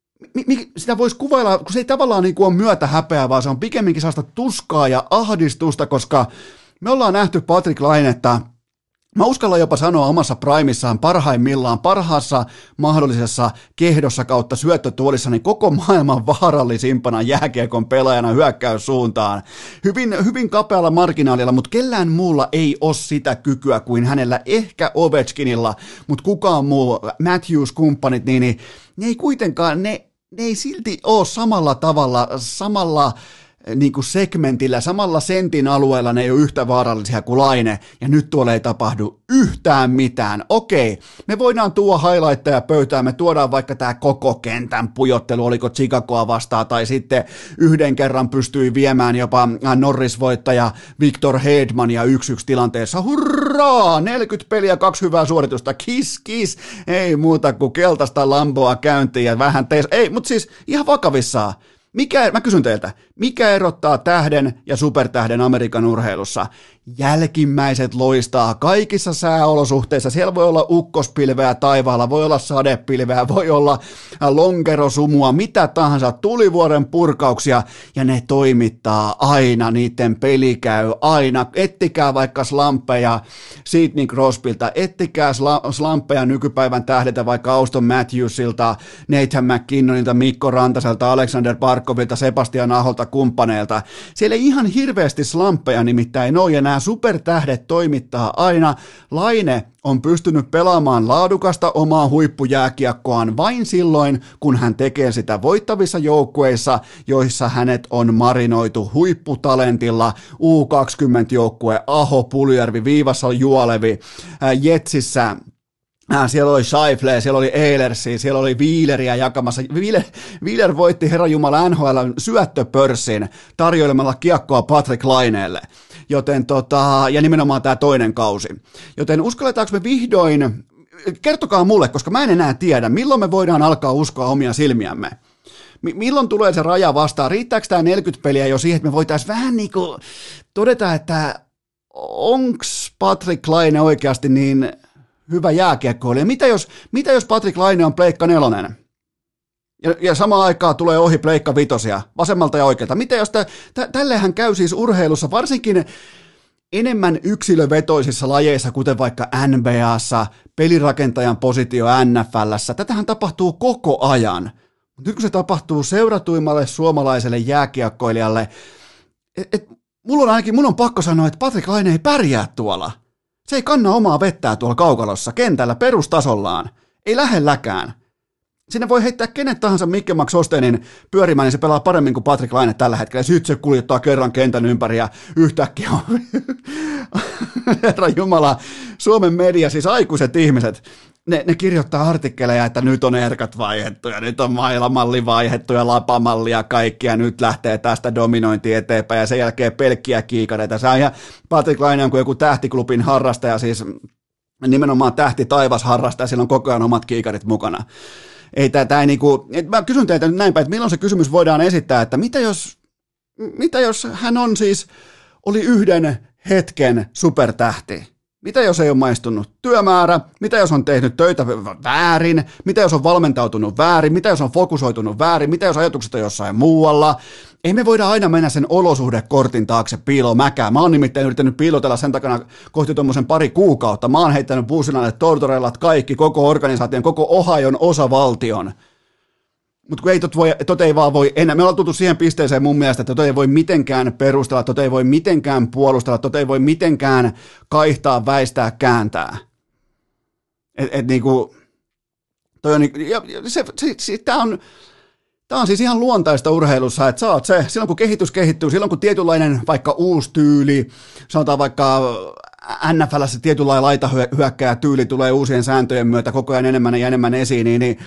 mi, sitä voisi kuvailla, kun se ei tavallaan niinku ole myötä häpeää, vaan se on pikemminkin sellaista tuskaa ja ahdistusta, koska me ollaan nähty Patrick Lainetta Mä uskallan jopa sanoa omassa primissaan parhaimmillaan, parhaassa mahdollisessa kehdossa kautta syöttötuolissa, niin koko maailman vaarallisimpana jääkiekon pelaajana hyökkäyssuuntaan. Hyvin, hyvin kapealla marginaalilla, mutta kellään muulla ei ole sitä kykyä kuin hänellä, ehkä Ovechkinilla, mutta kukaan muu, Matthews-kumppanit, niin, niin ne ei kuitenkaan, ne, ne ei silti ole samalla tavalla, samalla niin kuin segmentillä, samalla sentin alueella ne ei ole yhtä vaarallisia kuin Laine, ja nyt tuolla ei tapahdu yhtään mitään. Okei, me voidaan tuoda highlightteja pöytään, me tuodaan vaikka tämä koko kentän pujottelu, oliko Chicagoa vastaan, tai sitten yhden kerran pystyi viemään jopa Norris-voittaja Victor Hedman ja yksi yksi tilanteessa. Hurraa! 40 peliä, kaksi hyvää suoritusta, kiss, kiss, ei muuta kuin keltaista lamboa käyntiin ja vähän tees. Ei, mutta siis ihan vakavissaan, mikä, mä kysyn teiltä, mikä erottaa tähden ja supertähden Amerikan urheilussa? Jälkimmäiset loistaa kaikissa sääolosuhteissa. Siellä voi olla ukkospilveä taivaalla, voi olla sadepilveä, voi olla lonkerosumua, mitä tahansa, tulivuoren purkauksia, ja ne toimittaa aina, niiden peli käy aina. Ettikää vaikka slampeja Sidney Crosbylta, ettikää slampeja nykypäivän tähdeltä vaikka Auston Matthewsilta, Nathan McKinnonilta, Mikko Rantaselta, Alexander Barkovilta, Sebastian Aholta, kumppaneilta. Siellä ei ihan hirveästi slampeja nimittäin ole, nämä supertähdet toimittaa aina. Laine on pystynyt pelaamaan laadukasta omaa huippujääkiekkoaan vain silloin, kun hän tekee sitä voittavissa joukkueissa, joissa hänet on marinoitu huipputalentilla. U20-joukkue Aho, Puljärvi, Viivassa Juolevi, Jetsissä siellä oli Scheifle, siellä oli Eilersi, siellä oli Wieleria jakamassa. Wieler, Wieler voitti Herra Jumala NHL syöttöpörssin tarjoilemalla kiekkoa Patrick Laineelle. Joten tota, ja nimenomaan tämä toinen kausi. Joten uskalletaanko me vihdoin, kertokaa mulle, koska mä en enää tiedä, milloin me voidaan alkaa uskoa omia silmiämme. M- milloin tulee se raja vastaan? Riittääkö tämä 40 peliä jo siihen, että me voitaisiin vähän niin kuin todeta, että onks Patrick Laine oikeasti niin hyvä jääkiekkoilija. Mitä jos, mitä jos Patrick Laine on pleikka nelonen? Ja, ja samaan aikaan tulee ohi pleikka vitosia, vasemmalta ja oikealta. Mitä jos tä, tä, tällehän käy siis urheilussa, varsinkin enemmän yksilövetoisissa lajeissa, kuten vaikka NBAssa, pelirakentajan positio NFLssä. Tätähän tapahtuu koko ajan. Nyt kun se tapahtuu seuratuimmalle suomalaiselle jääkiekkoilijalle, et, et, mulla on ainakin, mun on pakko sanoa, että Patrick Laine ei pärjää tuolla. Se ei kanna omaa vettää tuolla kaukalossa, kentällä, perustasollaan. Ei lähelläkään. Sinne voi heittää kenet tahansa Mikke Max Ostenin pyörimään, niin se pelaa paremmin kuin Patrick Laine tällä hetkellä. Sitten se kuljettaa kerran kentän ympäri ja yhtäkkiä on... [laughs] Herra Jumala, Suomen media, siis aikuiset ihmiset, ne, ne kirjoittaa artikkeleja, että nyt on erkat vaihettu ja nyt on mailamalli vaihettu ja lapamalli ja kaikki ja nyt lähtee tästä dominointi eteenpäin ja sen jälkeen pelkkiä kiikareita. Se on ihan Patrick Laine on kuin joku tähtiklubin harrastaja, siis nimenomaan tähti taivas harrastaja, sillä on koko ajan omat kiikarit mukana. Ei tää, tää ei niinku, mä kysyn teiltä nyt näinpä, että milloin se kysymys voidaan esittää, että mitä jos, mitä jos hän on siis, oli yhden hetken supertähti, mitä jos ei ole maistunut työmäärä? Mitä jos on tehnyt töitä väärin? Mitä jos on valmentautunut väärin? Mitä jos on fokusoitunut väärin? Mitä jos ajatukset on jossain muualla? Ei me voida aina mennä sen olosuhdekortin taakse piiloon mäkään. Mä oon nimittäin yrittänyt piilotella sen takana kohti tuommoisen pari kuukautta. Mä oon heittänyt puusinalle tortorellat kaikki, koko organisaation, koko Ohajon osavaltion – mutta kun ei tot, voi, tot ei vaan voi enää, me ollaan tultu siihen pisteeseen mun mielestä, että tot ei voi mitenkään perustella, tot ei voi mitenkään puolustella, tot ei voi mitenkään kaihtaa, väistää, kääntää. Et, et niinku, toi on, ja, se, se, se, tää on, Tämä on siis ihan luontaista urheilussa, että oot se, silloin kun kehitys kehittyy, silloin kun tietynlainen vaikka uusi tyyli, sanotaan vaikka NFLssä tietynlainen laitahyökkääjä tyyli tulee uusien sääntöjen myötä koko ajan enemmän ja enemmän esiin, niin, niin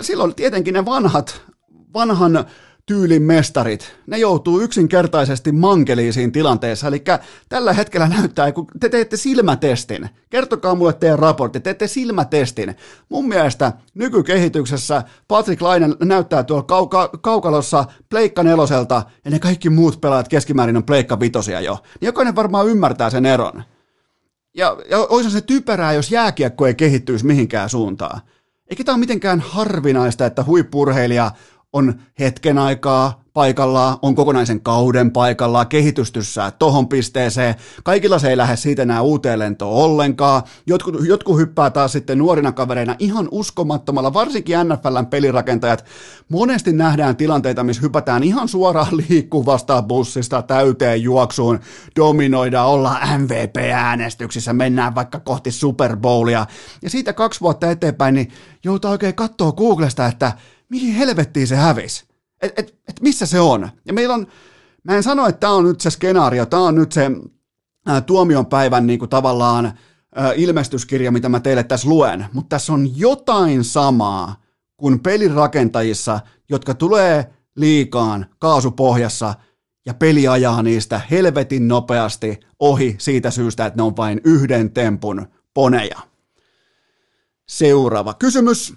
silloin tietenkin ne vanhat, vanhan tyylin mestarit, ne joutuu yksinkertaisesti mankeliisiin tilanteessa. Eli tällä hetkellä näyttää, kun te teette silmätestin, kertokaa mulle teidän raportti, teette silmätestin. Mun mielestä nykykehityksessä Patrick Laine näyttää tuolla kauka- kaukalossa pleikka neloselta, ja ne kaikki muut pelaajat keskimäärin on pleikka vitosia jo. Niin jokainen varmaan ymmärtää sen eron. Ja, ja olisi se typerää, jos jääkiekko ei kehittyisi mihinkään suuntaan. Eikä tämä ole mitenkään harvinaista, että huippurheilija on hetken aikaa paikallaan, on kokonaisen kauden paikallaan, kehitystyssä tohon pisteeseen. Kaikilla se ei lähde siitä enää uuteen lentoon ollenkaan. Jotkut, jotkut hyppää taas sitten nuorina kavereina ihan uskomattomalla, varsinkin NFLn pelirakentajat. Monesti nähdään tilanteita, missä hypätään ihan suoraan [laughs] liikkuvasta bussista täyteen juoksuun, dominoidaan, olla MVP-äänestyksissä, mennään vaikka kohti Super Bowlia. Ja siitä kaksi vuotta eteenpäin, niin joutuu oikein katsoa Googlesta, että mihin helvettiin se hävisi? Et, et, et missä se on? Ja meillä on, mä en sano, että tämä on nyt se skenaario, tämä on nyt se ää, tuomion päivän niin kuin tavallaan ää, ilmestyskirja, mitä mä teille tässä luen, mutta tässä on jotain samaa kuin pelirakentajissa, jotka tulee liikaan kaasupohjassa ja peli ajaa niistä helvetin nopeasti ohi siitä syystä, että ne on vain yhden tempun poneja. Seuraava kysymys.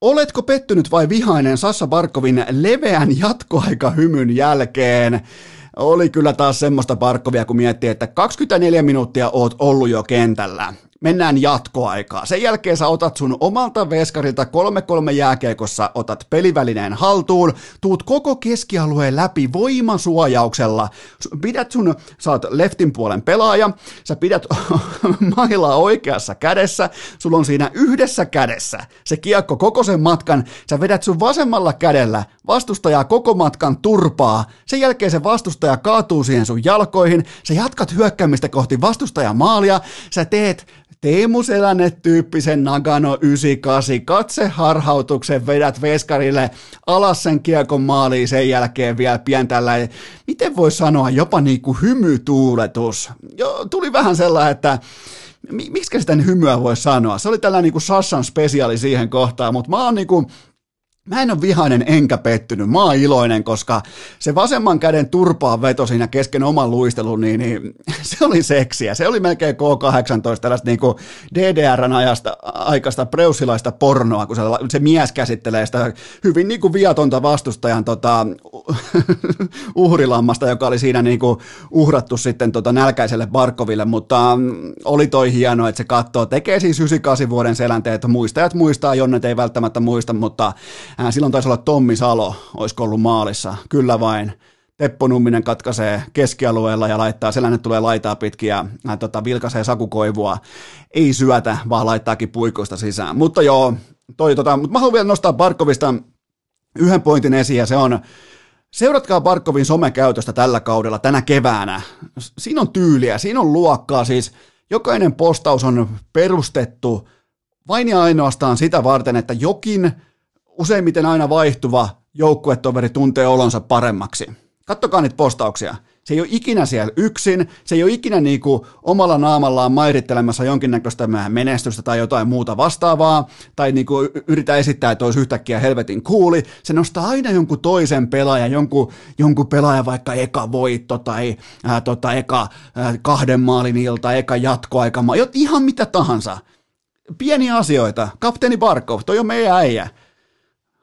Oletko pettynyt vai vihainen Sassa Barkovin leveän jatkoaikahymyn jälkeen? oli kyllä taas semmoista Barkovia, kun miettii, että 24 minuuttia oot ollut jo kentällä mennään jatkoaikaa. Sen jälkeen sä otat sun omalta veskarilta 3-3 jääkeikossa, otat pelivälineen haltuun, tuut koko keskialueen läpi voimasuojauksella, pidät sun, oot leftin puolen pelaaja, sä pidät [laughs] mailaa oikeassa kädessä, sulla on siinä yhdessä kädessä se kiekko koko sen matkan, sä vedät sun vasemmalla kädellä vastustajaa koko matkan turpaa, sen jälkeen se vastustaja kaatuu siihen sun jalkoihin, sä jatkat hyökkäämistä kohti vastustajamaalia, sä teet Teemu Selänne-tyyppisen Nagano 98 katseharhautuksen vedät veskarille alas sen kiekon maaliin sen jälkeen vielä pientällä. Miten voi sanoa, jopa niin kuin hymytuuletus. Jo, tuli vähän sellainen, että miksi sitä hymyä voi sanoa? Se oli tällainen niin kuin Sassan spesiaali siihen kohtaan, mutta mä oon niin kuin, Mä en ole vihainen enkä pettynyt, mä oon iloinen, koska se vasemman käden turpaa veto siinä kesken oman luistelun, niin, niin [laughs] se oli seksiä. Se oli melkein K18, tällaista niin DDRn ajasta, aikaista preussilaista pornoa, kun se, se mies käsittelee sitä hyvin niin kuin viatonta vastustajan tota, [laughs] uhrilammasta, joka oli siinä niin kuin uhrattu sitten tota nälkäiselle Barkoville, mutta mm, oli toi hieno, että se katsoo, tekee siis 98 vuoden selänteet, muistajat muistaa, Jonnet ei välttämättä muista, mutta silloin taisi olla Tommi Salo, olisiko ollut maalissa. Kyllä vain. Teppo Numminen katkaisee keskialueella ja laittaa, sellainen tulee laitaa pitkin ja ää, tota, vilkaisee sakukoivua. Ei syötä, vaan laittaakin puikoista sisään. Mutta joo, toi, tota, mutta mä haluan vielä nostaa Barkovista yhden pointin esiin ja se on, Seuratkaa Barkovin somekäytöstä tällä kaudella, tänä keväänä. Siinä on tyyliä, siinä on luokkaa, siis jokainen postaus on perustettu vain ja ainoastaan sitä varten, että jokin useimmiten aina vaihtuva joukkuetoveri tuntee olonsa paremmaksi. Kattokaa niitä postauksia. Se ei ole ikinä siellä yksin, se ei ole ikinä niinku omalla naamallaan mairittelemassa jonkinnäköistä menestystä tai jotain muuta vastaavaa, tai niinku yritä esittää, että olisi yhtäkkiä helvetin kuuli. Se nostaa aina jonkun toisen pelaajan, jonkun, jonkun pelaajan vaikka eka voitto tai ää, tota, eka ää, kahden maalin ilta, eka jatkoaika, ihan mitä tahansa. Pieniä asioita. Kapteeni Barkov, toi on meidän äijä.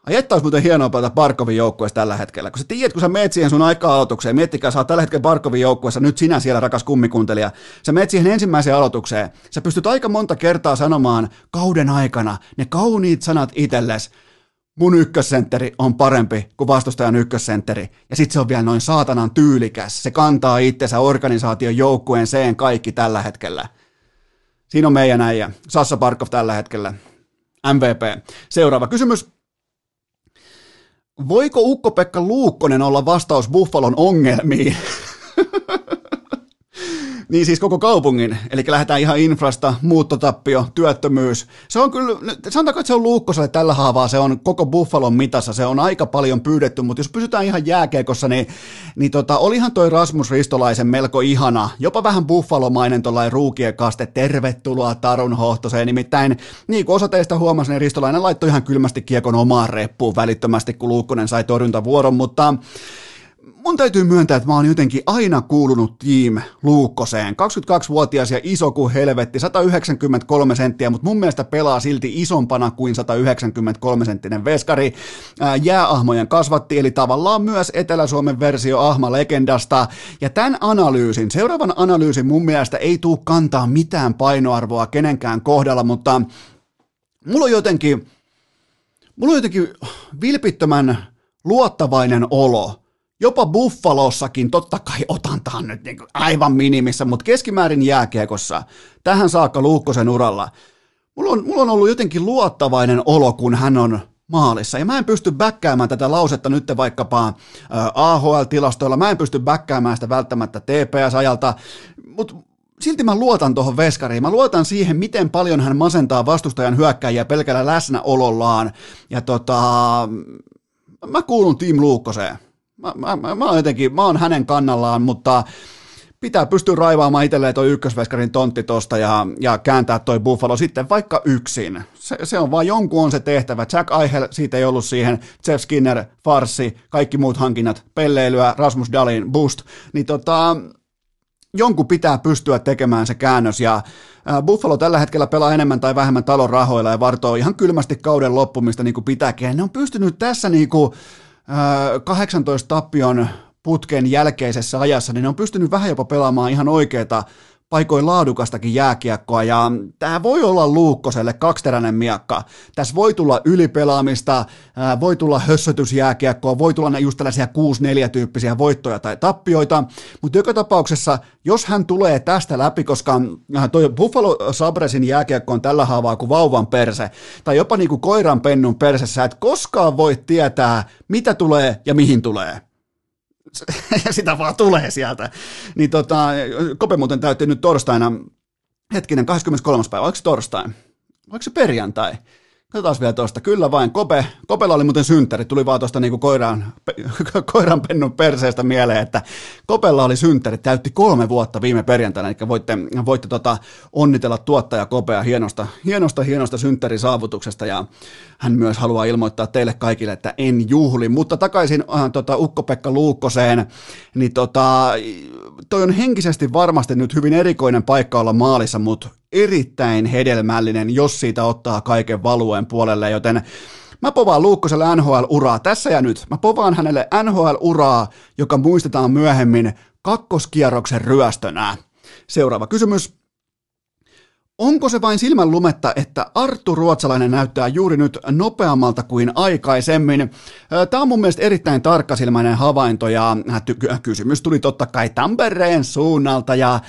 Ai että olisi muuten hienoa pelata Barkovin joukkueessa tällä hetkellä. Kun sä tiedät, kun sä meet siihen sun aika-aloitukseen, miettikää, sä oot tällä hetkellä Barkovin joukkueessa, nyt sinä siellä rakas kummikuntelija, sä meet siihen ensimmäiseen aloitukseen, sä pystyt aika monta kertaa sanomaan kauden aikana ne kauniit sanat itsellesi, mun ykkössentteri on parempi kuin vastustajan ykkössentteri. Ja sit se on vielä noin saatanan tyylikäs. Se kantaa itsensä organisaation joukkueen seen kaikki tällä hetkellä. Siinä on meidän äijä. Sassa Barkov tällä hetkellä. MVP. Seuraava kysymys. Voiko Ukko-Pekka Luukkonen olla vastaus Buffalon ongelmiin? Niin siis koko kaupungin, eli lähdetään ihan infrasta, muuttotappio, työttömyys. Se on kyllä, sanotaanko, että se on Luukkoselle tällä haavaa, se on koko Buffalon mitassa, se on aika paljon pyydetty, mutta jos pysytään ihan jääkeekossa, niin, niin tota, olihan toi Rasmus Ristolaisen melko ihana, jopa vähän buffalomainen tuollainen ruukien kaste, tervetuloa Tarun Hohtoseen, nimittäin niin kuin osa teistä huomasi, niin Ristolainen laittoi ihan kylmästi kiekon omaan reppuun välittömästi, kun Luukkonen sai torjuntavuoron, mutta mun täytyy myöntää, että mä oon jotenkin aina kuulunut Team Luukkoseen. 22-vuotias ja iso kuin helvetti, 193 senttiä, mutta mun mielestä pelaa silti isompana kuin 193 senttinen veskari. Jääahmojen kasvatti, eli tavallaan myös Etelä-Suomen versio Ahma-legendasta. Ja tämän analyysin, seuraavan analyysin mun mielestä ei tuu kantaa mitään painoarvoa kenenkään kohdalla, mutta mulla on jotenkin, mulla on jotenkin vilpittömän luottavainen olo, Jopa Buffalossakin, totta kai otan tämän nyt niin aivan minimissä, mutta keskimäärin jääkiekossa, tähän saakka Luukkosen uralla, mulla on, mulla on ollut jotenkin luottavainen olo, kun hän on maalissa. Ja mä en pysty bäkkäämään tätä lausetta nyt vaikkapa AHL-tilastoilla, mä en pysty bäkkäämään sitä välttämättä TPS-ajalta, mutta silti mä luotan tuohon veskariin. Mä luotan siihen, miten paljon hän masentaa vastustajan hyökkäjiä pelkällä läsnäolollaan. Ja tota, mä kuulun Team Luukkoseen. Mä, mä, mä, jotenkin, mä oon hänen kannallaan, mutta pitää pystyä raivaamaan itselleen toi ykkösveskarin tontti tosta ja, ja kääntää toi Buffalo sitten vaikka yksin. Se, se on vaan jonkun on se tehtävä. Jack Eichel, siitä ei ollut siihen. Jeff Skinner, Farsi, kaikki muut hankinnat, pelleilyä, Rasmus Dalin, Boost. Niin tota, jonkun pitää pystyä tekemään se käännös ja Buffalo tällä hetkellä pelaa enemmän tai vähemmän talon rahoilla ja vartoo ihan kylmästi kauden loppumista niin kuin pitääkin. Ne on pystynyt tässä niin kuin 18 tappion putken jälkeisessä ajassa, niin ne on pystynyt vähän jopa pelaamaan ihan oikeita paikoin laadukastakin jääkiekkoa. Ja tämä voi olla Luukkoselle kaksiteräinen miakka. Tässä voi tulla ylipelaamista, voi tulla hössötysjääkiekkoa, voi tulla just tällaisia 6-4 tyyppisiä voittoja tai tappioita, mutta joka tapauksessa, jos hän tulee tästä läpi, koska toi Buffalo Sabresin jääkiekko on tällä haavaa kuin vauvan perse, tai jopa niin kuin koiran pennun persessä, että koskaan voi tietää, mitä tulee ja mihin tulee [laughs] sitä vaan tulee sieltä. Niin tota, Kope muuten täytti nyt torstaina, hetkinen, 23. päivä, oliko se torstai? Oliko se perjantai? Katsotaan vielä tuosta. Kyllä vain. Kope, Kopella oli muuten synttäri. Tuli vaan tuosta niinku koiran, [laughs] koiran pennun perseestä mieleen, että Kopella oli synttäri. Täytti kolme vuotta viime perjantaina. Eli voitte, voitte tota, onnitella tuottaja Kopea hienosta, hienosta, hienosta synttärisaavutuksesta. Ja hän myös haluaa ilmoittaa teille kaikille, että en juhli. Mutta takaisin äh, tota, Ukko-Pekka Luukkoseen. Niin tota, toi on henkisesti varmasti nyt hyvin erikoinen paikka olla maalissa, mutta erittäin hedelmällinen, jos siitä ottaa kaiken valueen puolelle, joten Mä povaan Luukkoselle NHL-uraa tässä ja nyt. Mä povaan hänelle NHL-uraa, joka muistetaan myöhemmin kakkoskierroksen ryöstönä. Seuraava kysymys. Onko se vain silmän lumetta, että Arttu Ruotsalainen näyttää juuri nyt nopeammalta kuin aikaisemmin? Tämä on mun mielestä erittäin tarkkasilmäinen havainto ja kysymys tuli totta kai Tampereen suunnalta ja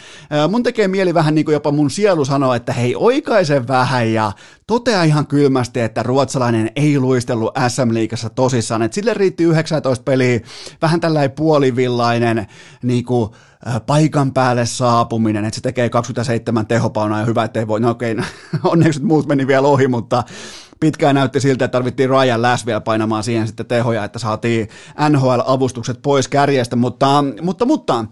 mun tekee mieli vähän niin kuin jopa mun sielu sanoa, että hei oikaise vähän ja totea ihan kylmästi, että ruotsalainen ei luistellut SM-liigassa tosissaan, että sille riitti 19 peliä, vähän tällainen puolivillainen niin kuin, paikan päälle saapuminen, että se tekee 27 tehopaunaa ja hyvä, ettei voi, no okei, [laughs] onneksi muut meni vielä ohi, mutta pitkään näytti siltä, että tarvittiin Ryan Lass vielä painamaan siihen sitten tehoja, että saatiin NHL-avustukset pois kärjestä, mutta, mutta, mutta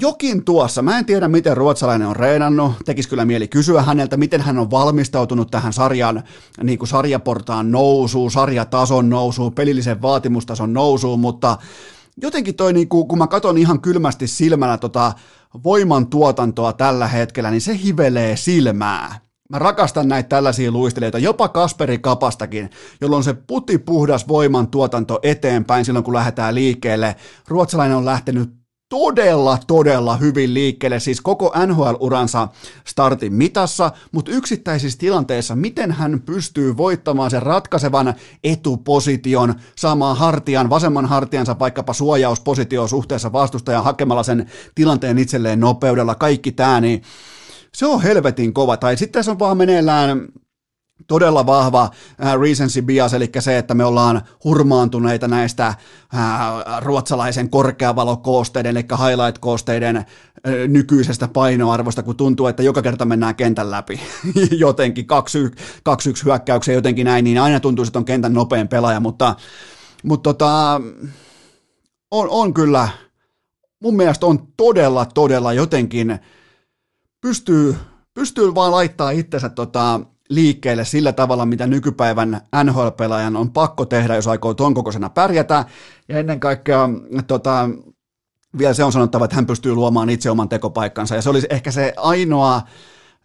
jokin tuossa, mä en tiedä miten ruotsalainen on reenannut, tekisi kyllä mieli kysyä häneltä, miten hän on valmistautunut tähän sarjan, niin kuin sarjaportaan nousuun, sarjatason nousuun, pelillisen vaatimustason nousuun, mutta jotenkin toi, niin kun mä katson ihan kylmästi silmällä tota voiman tuotantoa tällä hetkellä, niin se hivelee silmää. Mä rakastan näitä tällaisia luistelijoita, jopa Kasperi Kapastakin, jolloin se puti puhdas voiman tuotanto eteenpäin silloin, kun lähdetään liikkeelle. Ruotsalainen on lähtenyt todella, todella hyvin liikkeelle, siis koko NHL-uransa startin mitassa, mutta yksittäisissä tilanteissa, miten hän pystyy voittamaan sen ratkaisevan etuposition, saamaan hartian, vasemman hartiansa vaikkapa suojauspositio suhteessa vastustajan hakemalla sen tilanteen itselleen nopeudella, kaikki tämä, niin se on helvetin kova. Tai sitten se on vaan meneillään todella vahva äh, recency bias, eli se, että me ollaan hurmaantuneita näistä äh, ruotsalaisen korkeavalokoosteiden, eli highlight-koosteiden äh, nykyisestä painoarvosta, kun tuntuu, että joka kerta mennään kentän läpi [laughs] jotenkin, 2-1 hyökkäyksiä jotenkin näin, niin aina tuntuu, että on kentän nopein pelaaja, mutta, mutta tota, on, on kyllä, mun mielestä on todella, todella jotenkin, pystyy, pystyy vaan laittaa itsensä tota, liikkeelle sillä tavalla, mitä nykypäivän NHL-pelaajan on pakko tehdä, jos aikoo ton kokoisena pärjätä. Ja ennen kaikkea tota, vielä se on sanottava, että hän pystyy luomaan itse oman tekopaikkansa. Ja se olisi ehkä se ainoa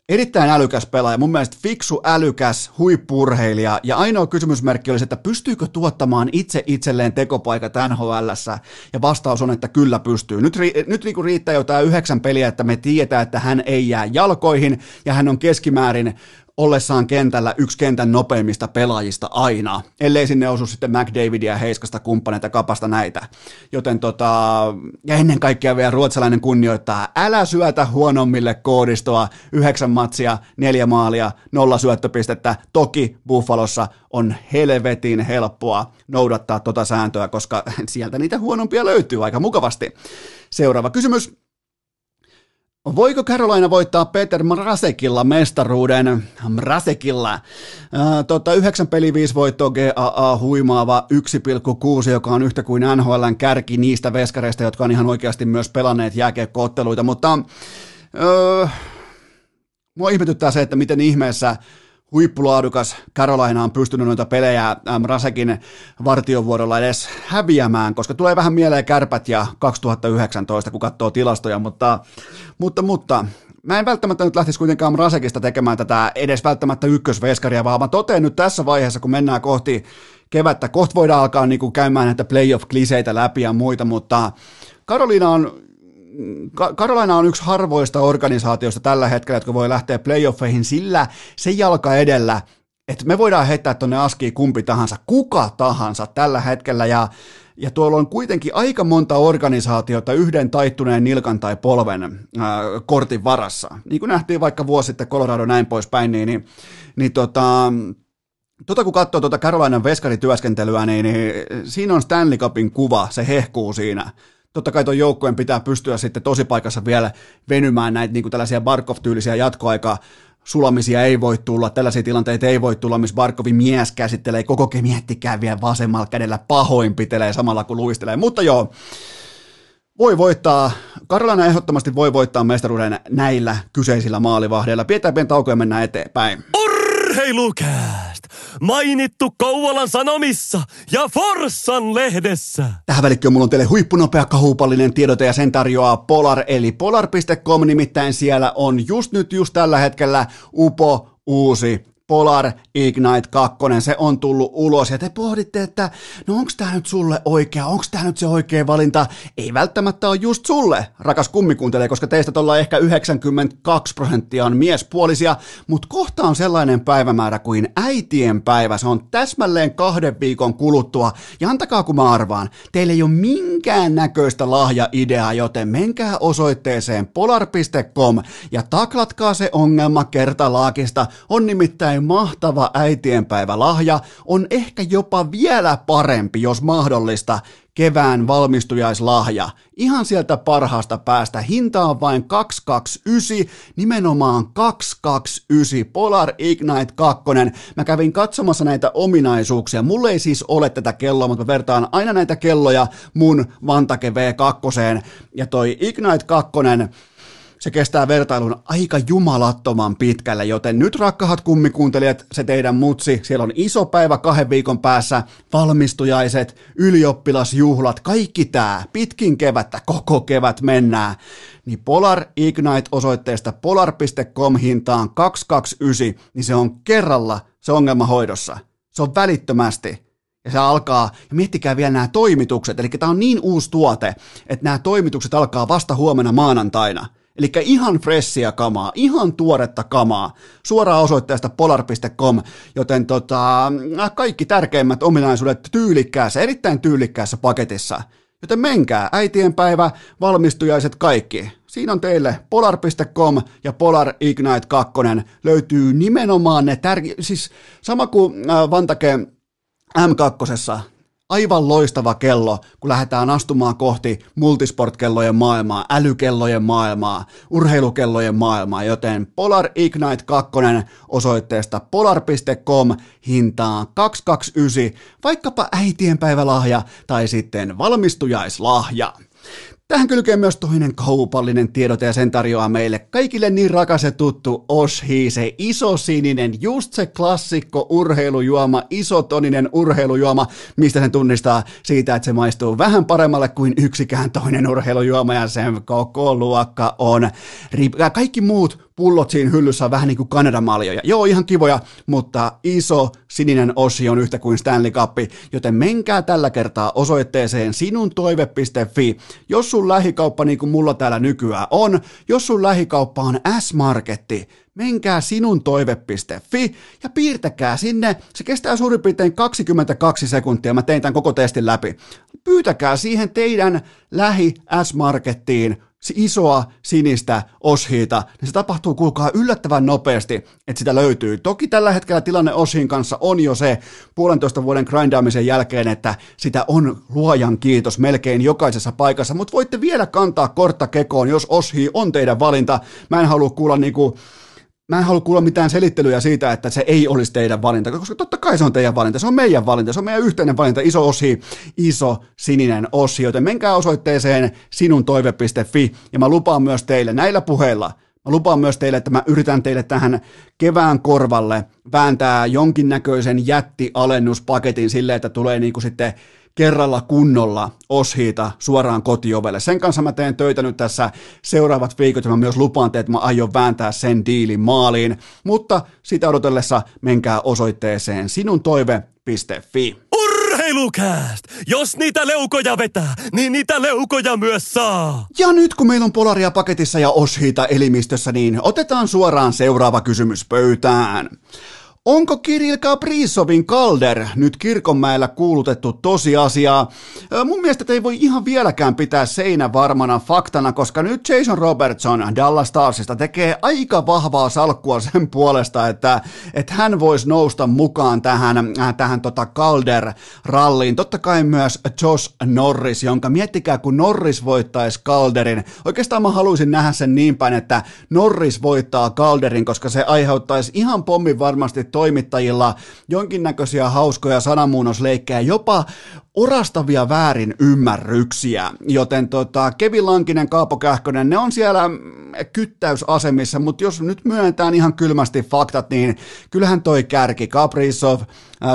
erittäin älykäs pelaaja, mun mielestä fiksu, älykäs, huippurheilija, ja ainoa kysymysmerkki olisi, että pystyykö tuottamaan itse itselleen tekopaikat nhl ja vastaus on, että kyllä pystyy. Nyt, nyt niin riittää jo tämä yhdeksän peliä, että me tiedetään, että hän ei jää jalkoihin, ja hän on keskimäärin ollessaan kentällä yksi kentän nopeimmista pelaajista aina, ellei sinne osu sitten McDavidia, Heiskasta, kumppaneita, kapasta näitä. Joten tota, ja ennen kaikkea vielä ruotsalainen kunnioittaa, älä syötä huonommille koodistoa, yhdeksän matsia, neljä maalia, nolla syöttöpistettä. Toki Buffalossa on helvetin helppoa noudattaa tota sääntöä, koska [laughs] sieltä niitä huonompia löytyy aika mukavasti. Seuraava kysymys. Voiko Carolina voittaa Peter Mrasekilla mestaruuden? Mrasekilla. Tota, 9 peli 5 voittoa GAA huimaava 1,6, joka on yhtä kuin NHLn kärki niistä veskareista, jotka on ihan oikeasti myös pelanneet jääkiekkootteluita, mutta äh, mua ihmetyttää se, että miten ihmeessä huippulaadukas Carolina on pystynyt noita pelejä äm, Rasekin vartiovuorolla edes häviämään, koska tulee vähän mieleen kärpät ja 2019, kun katsoo tilastoja, mutta, mutta, mutta mä en välttämättä nyt lähtisi kuitenkaan Rasekista tekemään tätä edes välttämättä ykkösveskaria, vaan mä toteen nyt tässä vaiheessa, kun mennään kohti kevättä, kohta voidaan alkaa niin kuin käymään näitä playoff-kliseitä läpi ja muita, mutta Karoliina on Karolaina on yksi harvoista organisaatioista tällä hetkellä, jotka voi lähteä playoffeihin sillä se jalka edellä, että me voidaan heittää tuonne askiin kumpi tahansa, kuka tahansa tällä hetkellä, ja, ja tuolla on kuitenkin aika monta organisaatiota yhden taittuneen nilkan tai polven ää, kortin varassa. Niin kuin nähtiin vaikka vuosi sitten Colorado näin poispäin, niin, niin, niin tota, Tota kun katsoo tuota Carolinan veskarityöskentelyä, niin, niin siinä on Stanley Cupin kuva, se hehkuu siinä totta kai tuon joukkueen pitää pystyä sitten tosipaikassa vielä venymään näitä niin kuin tällaisia Barkov-tyylisiä jatkoaikaa sulamisia ei voi tulla, tällaisia tilanteita ei voi tulla, missä Barkovin mies käsittelee koko miettikää vielä vasemmalla kädellä pahoinpitelee samalla kun luistelee, mutta joo, voi voittaa, Karolana ehdottomasti voi voittaa mestaruuden näillä kyseisillä maalivahdeilla. Pidetään pieni tauko ja mennään eteenpäin. Urheilukääst! Mainittu Kouvolan Sanomissa ja Forssan lehdessä. Tähän välikköön mulla on teille huippunopea kahupallinen tiedote ja sen tarjoaa Polar eli polar.com nimittäin siellä on just nyt just tällä hetkellä upo uusi Polar Ignite 2, se on tullut ulos. Ja te pohditte, että no onks tää nyt sulle oikea, onks tää nyt se oikea valinta? Ei välttämättä ole just sulle, rakas kummikuuntelija, koska teistä tuolla ehkä 92 prosenttia on miespuolisia, mutta kohta on sellainen päivämäärä kuin äitien päivä, se on täsmälleen kahden viikon kuluttua. Ja antakaa kun mä arvaan, teille ei ole minkään näköistä lahjaideaa, joten menkää osoitteeseen polar.com ja taklatkaa se ongelma kertalaakista, on nimittäin mahtava äitienpäivälahja on ehkä jopa vielä parempi, jos mahdollista, kevään valmistujaislahja. Ihan sieltä parhaasta päästä. Hinta on vain 229, nimenomaan 229 Polar Ignite 2. Mä kävin katsomassa näitä ominaisuuksia. Mulle ei siis ole tätä kelloa, mutta mä vertaan aina näitä kelloja mun Vantake V2. Ja toi Ignite 2 se kestää vertailun aika jumalattoman pitkälle, joten nyt rakkahat kummikuuntelijat, se teidän mutsi, siellä on iso päivä kahden viikon päässä, valmistujaiset, ylioppilasjuhlat, kaikki tää, pitkin kevättä, koko kevät mennään, niin Polar Ignite osoitteesta polar.com hintaan 229, niin se on kerralla se ongelma hoidossa. Se on välittömästi. Ja se alkaa, ja miettikää vielä nämä toimitukset, eli tämä on niin uusi tuote, että nämä toimitukset alkaa vasta huomenna maanantaina – Eli ihan fressiä kamaa, ihan tuoretta kamaa, suoraan osoitteesta polar.com, joten tota, kaikki tärkeimmät ominaisuudet tyylikkäässä, erittäin tyylikkäässä paketissa. Joten menkää, äitienpäivä, valmistujaiset kaikki. Siinä on teille polar.com ja Polar Ignite 2 löytyy nimenomaan ne tärkeät, siis sama kuin äh, Vantake M2, aivan loistava kello, kun lähdetään astumaan kohti multisportkellojen maailmaa, älykellojen maailmaa, urheilukellojen maailmaa, joten Polar Ignite 2 osoitteesta polar.com hintaan 229, vaikkapa äitienpäivälahja tai sitten valmistujaislahja. Tähän kylkee myös toinen kaupallinen tiedote ja sen tarjoaa meille kaikille niin rakas ja tuttu Oshi, se iso sininen, just se klassikko urheilujuoma, isotoninen urheilujuoma, mistä sen tunnistaa siitä, että se maistuu vähän paremmalle kuin yksikään toinen urheilujuoma ja sen koko luokka on. Kaikki muut pullot siinä hyllyssä on vähän niin kuin Kanadan maljoja. Joo, ihan kivoja, mutta iso sininen osio on yhtä kuin Stanley Cup, joten menkää tällä kertaa osoitteeseen sinuntoive.fi. Jos sun lähikauppa niin kuin mulla täällä nykyään on, jos sun lähikauppa on S-Marketti, menkää sinun toive.fi ja piirtäkää sinne. Se kestää suurin piirtein 22 sekuntia. Mä tein tämän koko testin läpi. Pyytäkää siihen teidän lähi S-Markettiin isoa sinistä oshiita, niin se tapahtuu, kuulkaa, yllättävän nopeasti, että sitä löytyy. Toki tällä hetkellä tilanne oshiin kanssa on jo se puolentoista vuoden grindaamisen jälkeen, että sitä on luojan kiitos melkein jokaisessa paikassa, mutta voitte vielä kantaa kortta kekoon, jos oshi on teidän valinta. Mä en halua kuulla niinku mä en halua kuulla mitään selittelyjä siitä, että se ei olisi teidän valinta, koska totta kai se on teidän valinta, se on meidän valinta, se on meidän yhteinen valinta, iso osi, iso sininen osi, joten menkää osoitteeseen sinuntoive.fi ja mä lupaan myös teille näillä puheilla, Mä lupaan myös teille, että mä yritän teille tähän kevään korvalle vääntää jonkinnäköisen jättialennuspaketin sille, että tulee niin kuin sitten kerralla kunnolla oshiita suoraan kotiovelle. Sen kanssa mä teen töitä nyt tässä seuraavat viikot ja mä myös lupaan teille, että mä aion vääntää sen diilin maaliin. Mutta sitä odotellessa menkää osoitteeseen sinuntoive.fi Urheilukääst! Jos niitä leukoja vetää, niin niitä leukoja myös saa! Ja nyt kun meillä on Polaria paketissa ja Oshita elimistössä, niin otetaan suoraan seuraava kysymys pöytään. Onko Kirill Kaprizovin Calder nyt Kirkonmäellä kuulutettu tosiasia? Mun mielestä ei voi ihan vieläkään pitää seinä varmana faktana, koska nyt Jason Robertson Dallas Starsista tekee aika vahvaa salkkua [laughs] sen puolesta, että, että hän voisi nousta mukaan tähän, äh, tähän tota Calder-ralliin. Totta kai myös Josh Norris, jonka miettikää, kun Norris voittaisi Calderin. Oikeastaan mä haluaisin nähdä sen niin päin, että Norris voittaa Calderin, koska se aiheuttaisi ihan pommin varmasti toimittajilla jonkinnäköisiä hauskoja sanamuunnosleikkejä, jopa orastavia väärin ymmärryksiä, joten tota, Kevin Lankinen, Kaapo Kähkönen, ne on siellä kyttäysasemissa, mutta jos nyt myöntään ihan kylmästi faktat, niin kyllähän toi kärki, Kaprizov,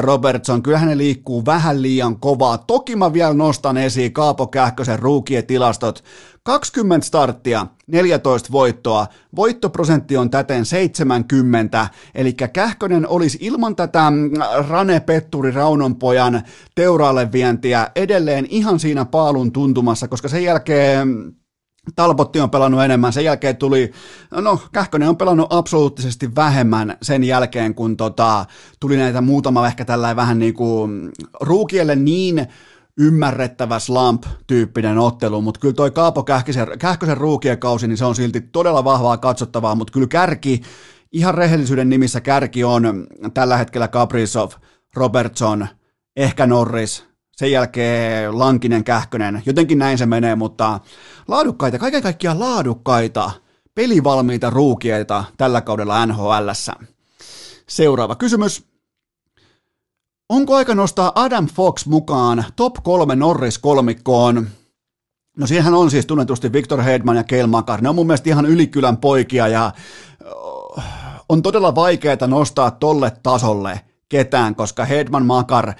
Robertson, kyllähän ne liikkuu vähän liian kovaa. Toki mä vielä nostan esiin Kaapo Kähkösen ruukietilastot, 20 starttia, 14 voittoa, voittoprosentti on täten 70, eli Kähkönen olisi ilman tätä mm, Rane Petturi Raunonpojan teuraalle vientiä edelleen ihan siinä paalun tuntumassa, koska sen jälkeen mm, Talbotti on pelannut enemmän, sen jälkeen tuli, no Kähkönen on pelannut absoluuttisesti vähemmän sen jälkeen, kun tota, tuli näitä muutama ehkä tällainen vähän niin kuin mm, ruukielle niin ymmärrettävä slump-tyyppinen ottelu, mutta kyllä toi Kaapo Kähkösen, Kähkösen ruukien kausi, niin se on silti todella vahvaa katsottavaa, mutta kyllä kärki, ihan rehellisyyden nimissä kärki on tällä hetkellä Kaprizov, Robertson, ehkä Norris, sen jälkeen Lankinen, Kähkönen, jotenkin näin se menee, mutta laadukkaita, kaiken kaikkiaan laadukkaita, pelivalmiita ruukieita tällä kaudella NHLssä. Seuraava kysymys. Onko aika nostaa Adam Fox mukaan top kolme Norris-kolmikkoon? No siinähän on siis tunnetusti Victor Hedman ja Keil Makar. Ne on mun mielestä ihan ylikylän poikia ja on todella vaikeaa nostaa tolle tasolle ketään, koska Hedman Makar,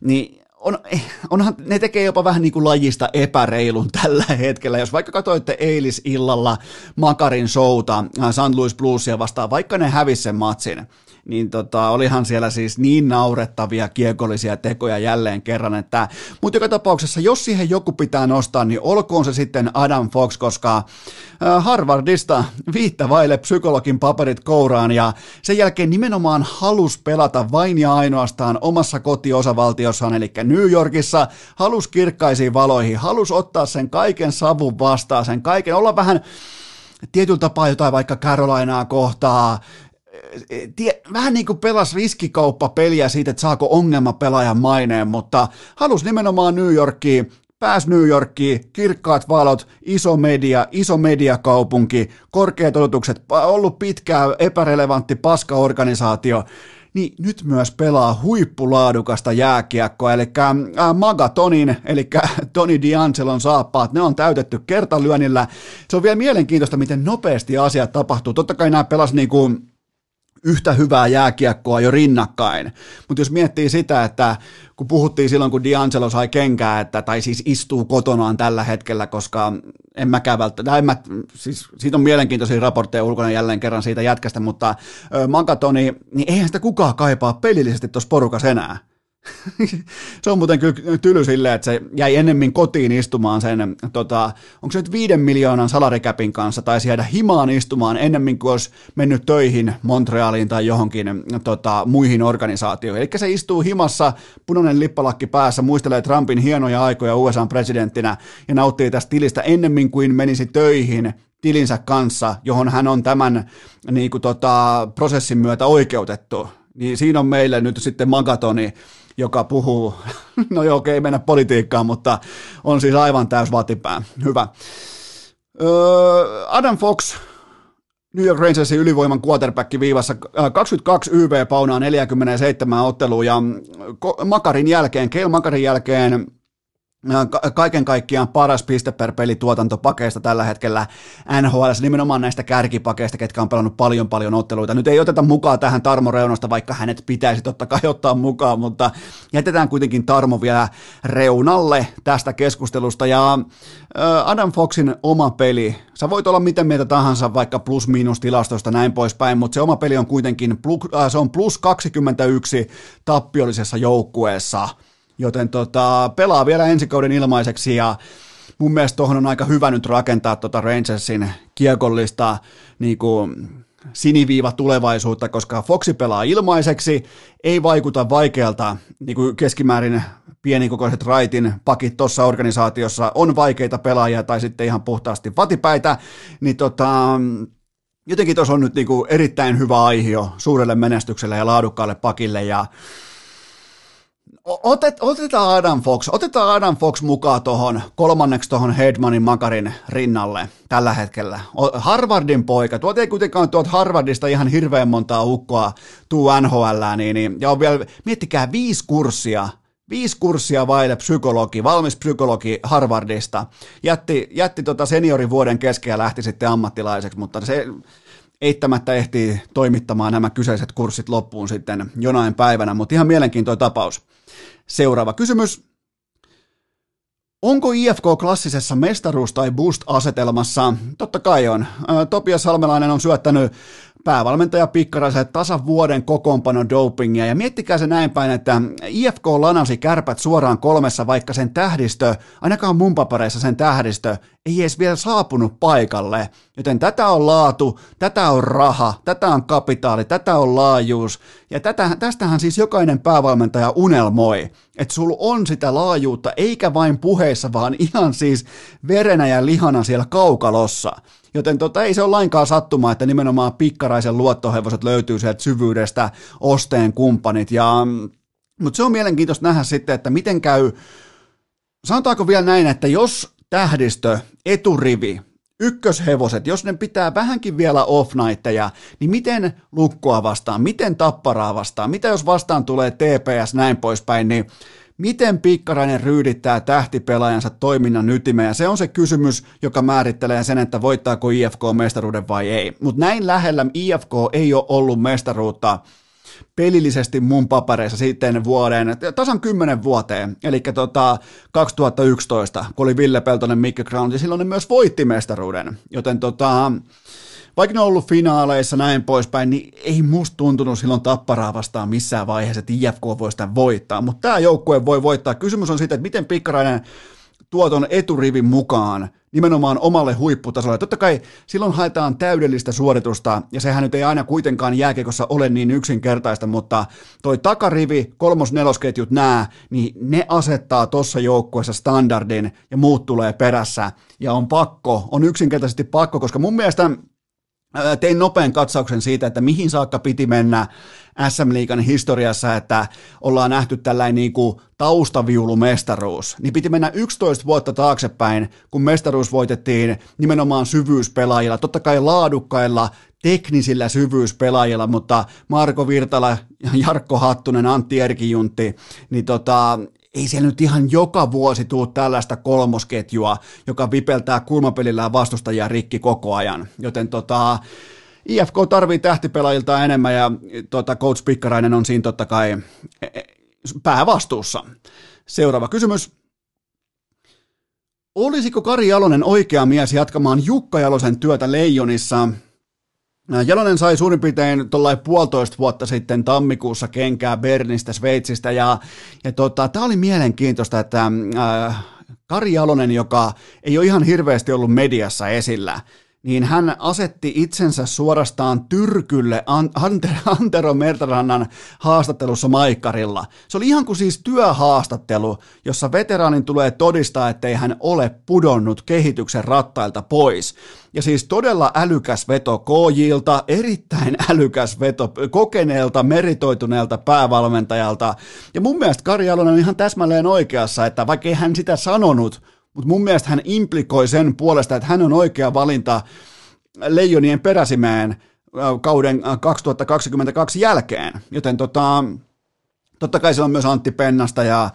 niin on, [laughs] onhan, ne tekee jopa vähän niin kuin lajista epäreilun tällä hetkellä. Jos vaikka katsoitte eilisillalla Makarin showta St. Louis Bluesia vastaan, vaikka ne hävisi sen matsin, niin tota, olihan siellä siis niin naurettavia kiekollisia tekoja jälleen kerran, että, mutta joka tapauksessa, jos siihen joku pitää nostaa, niin olkoon se sitten Adam Fox, koska äh, Harvardista viittä vaille psykologin paperit kouraan ja sen jälkeen nimenomaan halus pelata vain ja ainoastaan omassa kotiosavaltiossaan, eli New Yorkissa, halus kirkkaisiin valoihin, halus ottaa sen kaiken savun vastaan, sen kaiken, olla vähän tietyllä tapaa jotain vaikka Carolinaa kohtaa, tie, vähän niin kuin pelasi riskikauppapeliä siitä, että saako ongelma pelaajan maineen, mutta halusi nimenomaan New Yorkiin, pääs New Yorkiin, kirkkaat valot, iso media, iso mediakaupunki, korkeat odotukset, ollut pitkään epärelevantti paskaorganisaatio, niin nyt myös pelaa huippulaadukasta jääkiekkoa, eli Magatonin, eli Toni D'Angelon saappaat, ne on täytetty kertalyönnillä. Se on vielä mielenkiintoista, miten nopeasti asiat tapahtuu. Totta kai nämä pelas niin kuin yhtä hyvää jääkiekkoa jo rinnakkain. Mutta jos miettii sitä, että kun puhuttiin silloin, kun D'Angelo sai kenkää, että, tai siis istuu kotonaan tällä hetkellä, koska en mäkään välttämättä, en mä, siis siitä on mielenkiintoisia raportteja ulkona jälleen kerran siitä jätkästä, mutta Magatoni, niin eihän sitä kukaan kaipaa pelillisesti tuossa porukassa enää. Se on muuten kyllä tyly silleen, että se jäi ennemmin kotiin istumaan sen, tota, onko se nyt viiden miljoonan salarikäpin kanssa, tai jäädä himaan istumaan ennemmin kuin olisi mennyt töihin Montrealiin tai johonkin tota, muihin organisaatioihin. Eli se istuu himassa, punainen lippalakki päässä, muistelee Trumpin hienoja aikoja USA-presidenttinä ja nauttii tästä tilistä ennemmin kuin menisi töihin tilinsä kanssa, johon hän on tämän niin kuin, tota, prosessin myötä oikeutettu. Niin siinä on meille nyt sitten magatoni, joka puhuu, [laughs] no joo, okei, mennä politiikkaan, mutta on siis aivan täys vatipää. Hyvä. Öö, Adam Fox, New York Rangersin ylivoiman quarterback viivassa 22 YV paunaa 47 ottelua ja Makarin jälkeen, Keil Makarin jälkeen kaiken kaikkiaan paras piste per peli tuotantopakeista tällä hetkellä NHL, nimenomaan näistä kärkipakeista, ketkä on pelannut paljon paljon otteluita. Nyt ei oteta mukaan tähän Tarmo Reunasta, vaikka hänet pitäisi totta kai [laughs] ottaa mukaan, mutta jätetään kuitenkin Tarmo vielä reunalle tästä keskustelusta. Ja Adam Foxin oma peli, sä voit olla miten mieltä tahansa vaikka plus-miinus tilastosta näin poispäin, mutta se oma peli on kuitenkin, se on plus 21 tappiollisessa joukkueessa – joten tota, pelaa vielä ensi kauden ilmaiseksi ja mun mielestä tuohon on aika hyvä nyt rakentaa tota Rangersin kiekollista niin kuin, siniviiva tulevaisuutta, koska Foxi pelaa ilmaiseksi, ei vaikuta vaikealta, niin kuin keskimäärin pienikokoiset raitin pakit tuossa organisaatiossa on vaikeita pelaajia tai sitten ihan puhtaasti vatipäitä, niin tota, jotenkin tuossa on nyt niin kuin erittäin hyvä aihio suurelle menestykselle ja laadukkaalle pakille ja Otet, otetaan Adam Fox, otetaan Adam Fox mukaan tuohon kolmanneksi tuohon Hedmanin Makarin rinnalle tällä hetkellä. Harvardin poika, tuot ei kuitenkaan tuot Harvardista ihan hirveän montaa ukkoa tuu NHL, niin, niin, ja on vielä, miettikää viisi kurssia, viisi kurssia vaille psykologi, valmis psykologi Harvardista. Jätti, jätti tota seniorivuoden kesken ja lähti sitten ammattilaiseksi, mutta se eittämättä ehtii toimittamaan nämä kyseiset kurssit loppuun sitten jonain päivänä, mutta ihan mielenkiintoinen tapaus. Seuraava kysymys. Onko IFK klassisessa mestaruus- tai boost-asetelmassa? Totta kai on. Topias Salmelainen on syöttänyt päävalmentaja Pikkaraiselle tasan vuoden kokoonpano dopingia. Ja miettikää se näin päin, että IFK lanasi kärpät suoraan kolmessa, vaikka sen tähdistö, ainakaan mun papereissa sen tähdistö, ei edes vielä saapunut paikalle. Joten tätä on laatu, tätä on raha, tätä on kapitaali, tätä on laajuus. Ja tätä, tästähän siis jokainen päävalmentaja unelmoi, että sulla on sitä laajuutta, eikä vain puheissa, vaan ihan siis verenä ja lihana siellä kaukalossa. Joten tota, ei se ole lainkaan sattumaa, että nimenomaan pikkaraisen luottohevoset löytyy sieltä syvyydestä, osteen kumppanit. Ja, mutta se on mielenkiintoista nähdä sitten, että miten käy, sanotaanko vielä näin, että jos tähdistö, eturivi, ykköshevoset, jos ne pitää vähänkin vielä off niin miten lukkoa vastaan, miten tapparaa vastaan, mitä jos vastaan tulee TPS näin poispäin, niin miten Pikkarainen ryydittää tähtipelaajansa toiminnan ytimeen. Se on se kysymys, joka määrittelee sen, että voittaako IFK mestaruuden vai ei. Mutta näin lähellä IFK ei ole ollut mestaruutta pelillisesti mun papereissa sitten vuoden, tasan kymmenen vuoteen, eli tota 2011, kun oli Ville Peltonen, Mikke Ground, ja silloin ne myös voitti mestaruuden, joten tota, vaikka ne on ollut finaaleissa näin poispäin, niin ei musta tuntunut silloin tapparaa vastaan missään vaiheessa, että IFK voi sitä voittaa, mutta tämä joukkue voi voittaa. Kysymys on siitä, että miten Pikkarainen tuoton eturivin mukaan nimenomaan omalle huipputasolle. Totta kai silloin haetaan täydellistä suoritusta, ja sehän nyt ei aina kuitenkaan jääkekossa ole niin yksinkertaista, mutta toi takarivi, kolmos-nelosketjut nää, niin ne asettaa tuossa joukkueessa standardin, ja muut tulee perässä, ja on pakko, on yksinkertaisesti pakko, koska mun mielestä Tein nopean katsauksen siitä, että mihin saakka piti mennä SM Liigan historiassa, että ollaan nähty tällainen niin kuin taustaviulumestaruus. Niin piti mennä 11 vuotta taaksepäin, kun mestaruus voitettiin nimenomaan syvyyspelaajilla, totta kai laadukkailla teknisillä syvyyspelaajilla, mutta Marko Virtala, Jarkko Hattunen, Antti Erkijuntti, niin tota, ei siellä nyt ihan joka vuosi tuu tällaista kolmosketjua, joka vipeltää kulmapelillään vastustajia rikki koko ajan. Joten tota, IFK tarvii tähtipelaajilta enemmän ja tota, coach Pikkarainen on siinä totta kai e, e, päävastuussa. Seuraava kysymys. Olisiko Kari Jalonen oikea mies jatkamaan Jukka Jalosen työtä Leijonissa – Jalonen sai suurin piirtein puolitoista vuotta sitten tammikuussa kenkää Bernistä, Sveitsistä, ja, ja tota, tämä oli mielenkiintoista, että äh, Kari Jalonen, joka ei ole ihan hirveästi ollut mediassa esillä, niin hän asetti itsensä suorastaan tyrkylle Antero [laughs] Mertarannan haastattelussa Maikkarilla. Se oli ihan kuin siis työhaastattelu, jossa veteraanin tulee todistaa, ettei hän ole pudonnut kehityksen rattailta pois. Ja siis todella älykäs veto KJilta, erittäin [laughs] älykäs veto kokeneelta, meritoituneelta päävalmentajalta. Ja mun mielestä Kari Alonen on ihan täsmälleen oikeassa, että vaikka ei hän sitä sanonut, mutta mun mielestä hän implikoi sen puolesta, että hän on oikea valinta Leijonien peräsimään kauden 2022 jälkeen. Joten tota, totta kai se on myös Antti Pennasta ja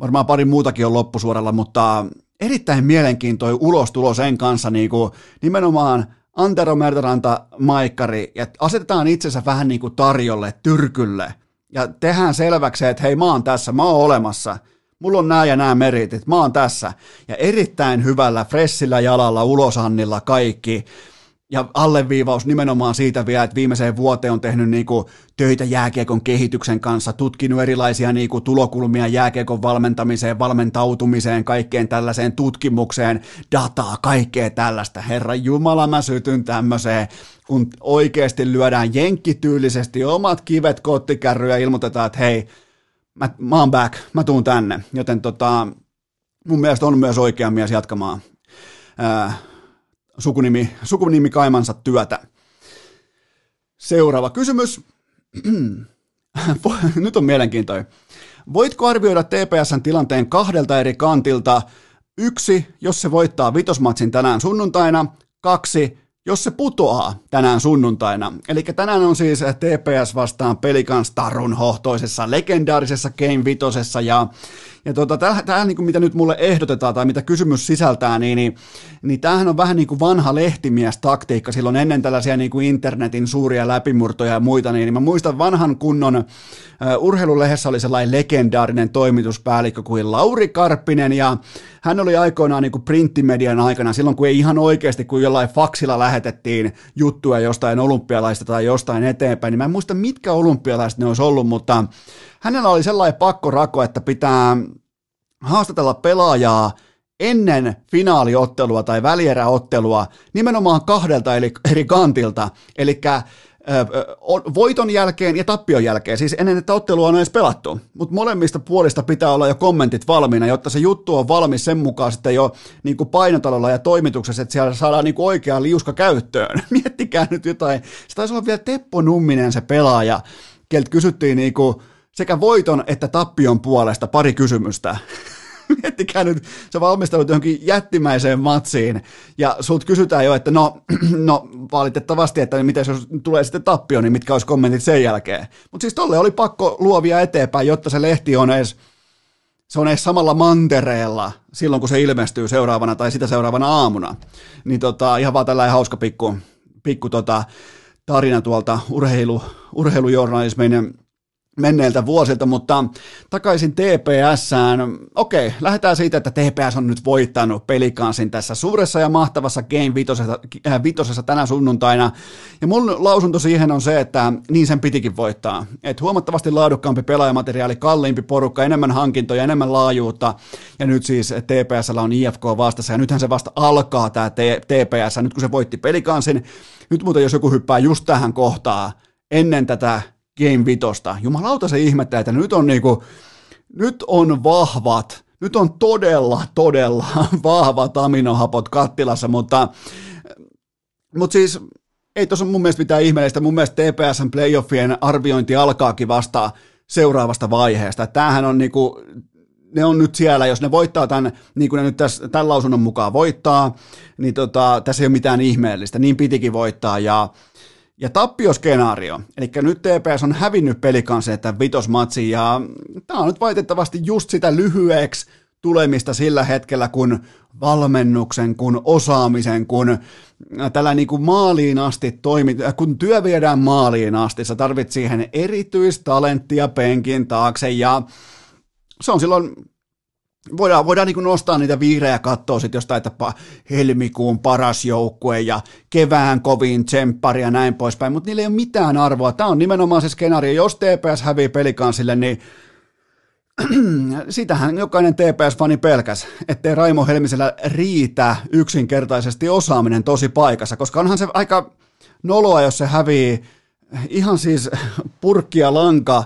varmaan pari muutakin on loppusuoralla, mutta erittäin mielenkiintoinen ulostulo sen kanssa niin kuin nimenomaan Antero Mertaranta Maikkari, ja asetetaan itsensä vähän niin kuin tarjolle, tyrkylle, ja tehdään selväksi, että hei mä oon tässä, mä oon olemassa – mulla on nämä ja nämä meritit, mä oon tässä. Ja erittäin hyvällä, fressillä jalalla, ulosannilla kaikki. ja alleviivaus nimenomaan siitä vielä, että viimeiseen vuoteen on tehnyt niinku töitä jääkiekon kehityksen kanssa, tutkinut erilaisia niinku tulokulmia jääkiekon valmentamiseen, valmentautumiseen, kaikkeen tällaiseen tutkimukseen, dataa, kaikkea tällaista. Herra Jumala, mä sytyn tämmöiseen, kun oikeasti lyödään jenkkityylisesti omat kivet kottikärryä ja ilmoitetaan, että hei, mä, mä oon back, mä tuun tänne. Joten tota, mun mielestä on myös oikea mies jatkamaan ää, sukunimi, sukunimi kaimansa työtä. Seuraava kysymys. [clears throat] Nyt on mielenkiintoinen. Voitko arvioida TPSn tilanteen kahdelta eri kantilta? Yksi, jos se voittaa vitosmatsin tänään sunnuntaina. Kaksi, jos se putoaa tänään sunnuntaina. Eli tänään on siis TPS vastaan Pelikans Tarun hohtoisessa legendaarisessa Game Vitosessa ja ja tuota, tämähän, niin mitä nyt mulle ehdotetaan tai mitä kysymys sisältää, niin, niin, niin tämähän on vähän niin kuin vanha lehtimies-taktiikka. Silloin ennen tällaisia niin kuin internetin suuria läpimurtoja ja muita, niin, niin mä muistan vanhan kunnon uh, urheilulehdessä oli sellainen legendaarinen toimituspäällikkö kuin Lauri Karppinen ja hän oli aikoinaan niin kuin printtimedian aikana, silloin kun ei ihan oikeasti, kun jollain faksilla lähetettiin juttuja jostain olympialaista tai jostain eteenpäin, niin mä en muista mitkä olympialaiset ne olisi ollut, mutta hänellä oli sellainen pakkorako, että pitää haastatella pelaajaa ennen finaaliottelua tai välieräottelua nimenomaan kahdelta eli eri kantilta, eli voiton jälkeen ja tappion jälkeen, siis ennen, että ottelua on edes pelattu. Mutta molemmista puolista pitää olla jo kommentit valmiina, jotta se juttu on valmis sen mukaan sitten jo niin kuin painotalolla ja toimituksessa, että siellä saadaan niin kuin oikea liuska käyttöön. [laughs] Miettikää nyt jotain. Se taisi olla vielä Teppo Numminen se pelaaja, keltä kysyttiin niin kuin sekä voiton että tappion puolesta pari kysymystä. [laughs] Miettikää nyt, sä valmistelut johonkin jättimäiseen matsiin ja sult kysytään jo, että no, [clears throat] no valitettavasti, että miten jos tulee sitten tappio, niin mitkä olisi kommentit sen jälkeen. Mutta siis tolle oli pakko luovia eteenpäin, jotta se lehti on edes, se on edes samalla mantereella silloin, kun se ilmestyy seuraavana tai sitä seuraavana aamuna. Niin tota, ihan vaan tällainen hauska pikku, pikku tota, tarina tuolta urheilu, urheilujournalismin menneiltä vuosilta, mutta takaisin TPSään. Okei, lähdetään siitä, että TPS on nyt voittanut pelikansin tässä suuressa ja mahtavassa Game vitosessa, äh, vitosessa tänä sunnuntaina. Ja mun lausunto siihen on se, että niin sen pitikin voittaa. Et huomattavasti laadukkaampi pelaajamateriaali, kalliimpi porukka, enemmän hankintoja, enemmän laajuutta. Ja nyt siis TPSllä on IFK vastassa ja nythän se vasta alkaa tämä TPS, nyt kun se voitti pelikansin. Nyt muuten jos joku hyppää just tähän kohtaan ennen tätä Game Vitosta. Jumalauta se ihmettä, että nyt on niinku, nyt on vahvat, nyt on todella, todella [laughs] vahvat aminohapot kattilassa, mutta, mutta siis ei tuossa mun mielestä mitään ihmeellistä. Mun mielestä TPSn playoffien arviointi alkaakin vasta seuraavasta vaiheesta. Tämähän on niinku, ne on nyt siellä, jos ne voittaa tämän, niin kuin ne nyt tässä, tämän lausunnon mukaan voittaa, niin tota, tässä ei ole mitään ihmeellistä, niin pitikin voittaa, ja ja tappioskenaario, eli nyt TPS on hävinnyt pelikanssa että vitosmatsi, ja tämä on nyt valitettavasti just sitä lyhyeksi tulemista sillä hetkellä, kun valmennuksen, kun osaamisen, kun tällä niin kuin maaliin asti toimi, kun työ viedään maaliin asti, sä tarvit siihen erityistalenttia penkin taakse, ja se on silloin voidaan, voidaan niin nostaa niitä vihreä kattoa sitten jostain, että helmikuun paras joukkue ja kevään kovin tsemppari ja näin poispäin, mutta niillä ei ole mitään arvoa. Tämä on nimenomaan se skenaario, jos TPS hävii pelikansille, niin [clears throat] sitähän jokainen TPS-fani pelkäs, ettei Raimo Helmisellä riitä yksinkertaisesti osaaminen tosi paikassa, koska onhan se aika noloa, jos se hävii ihan siis purkkia lanka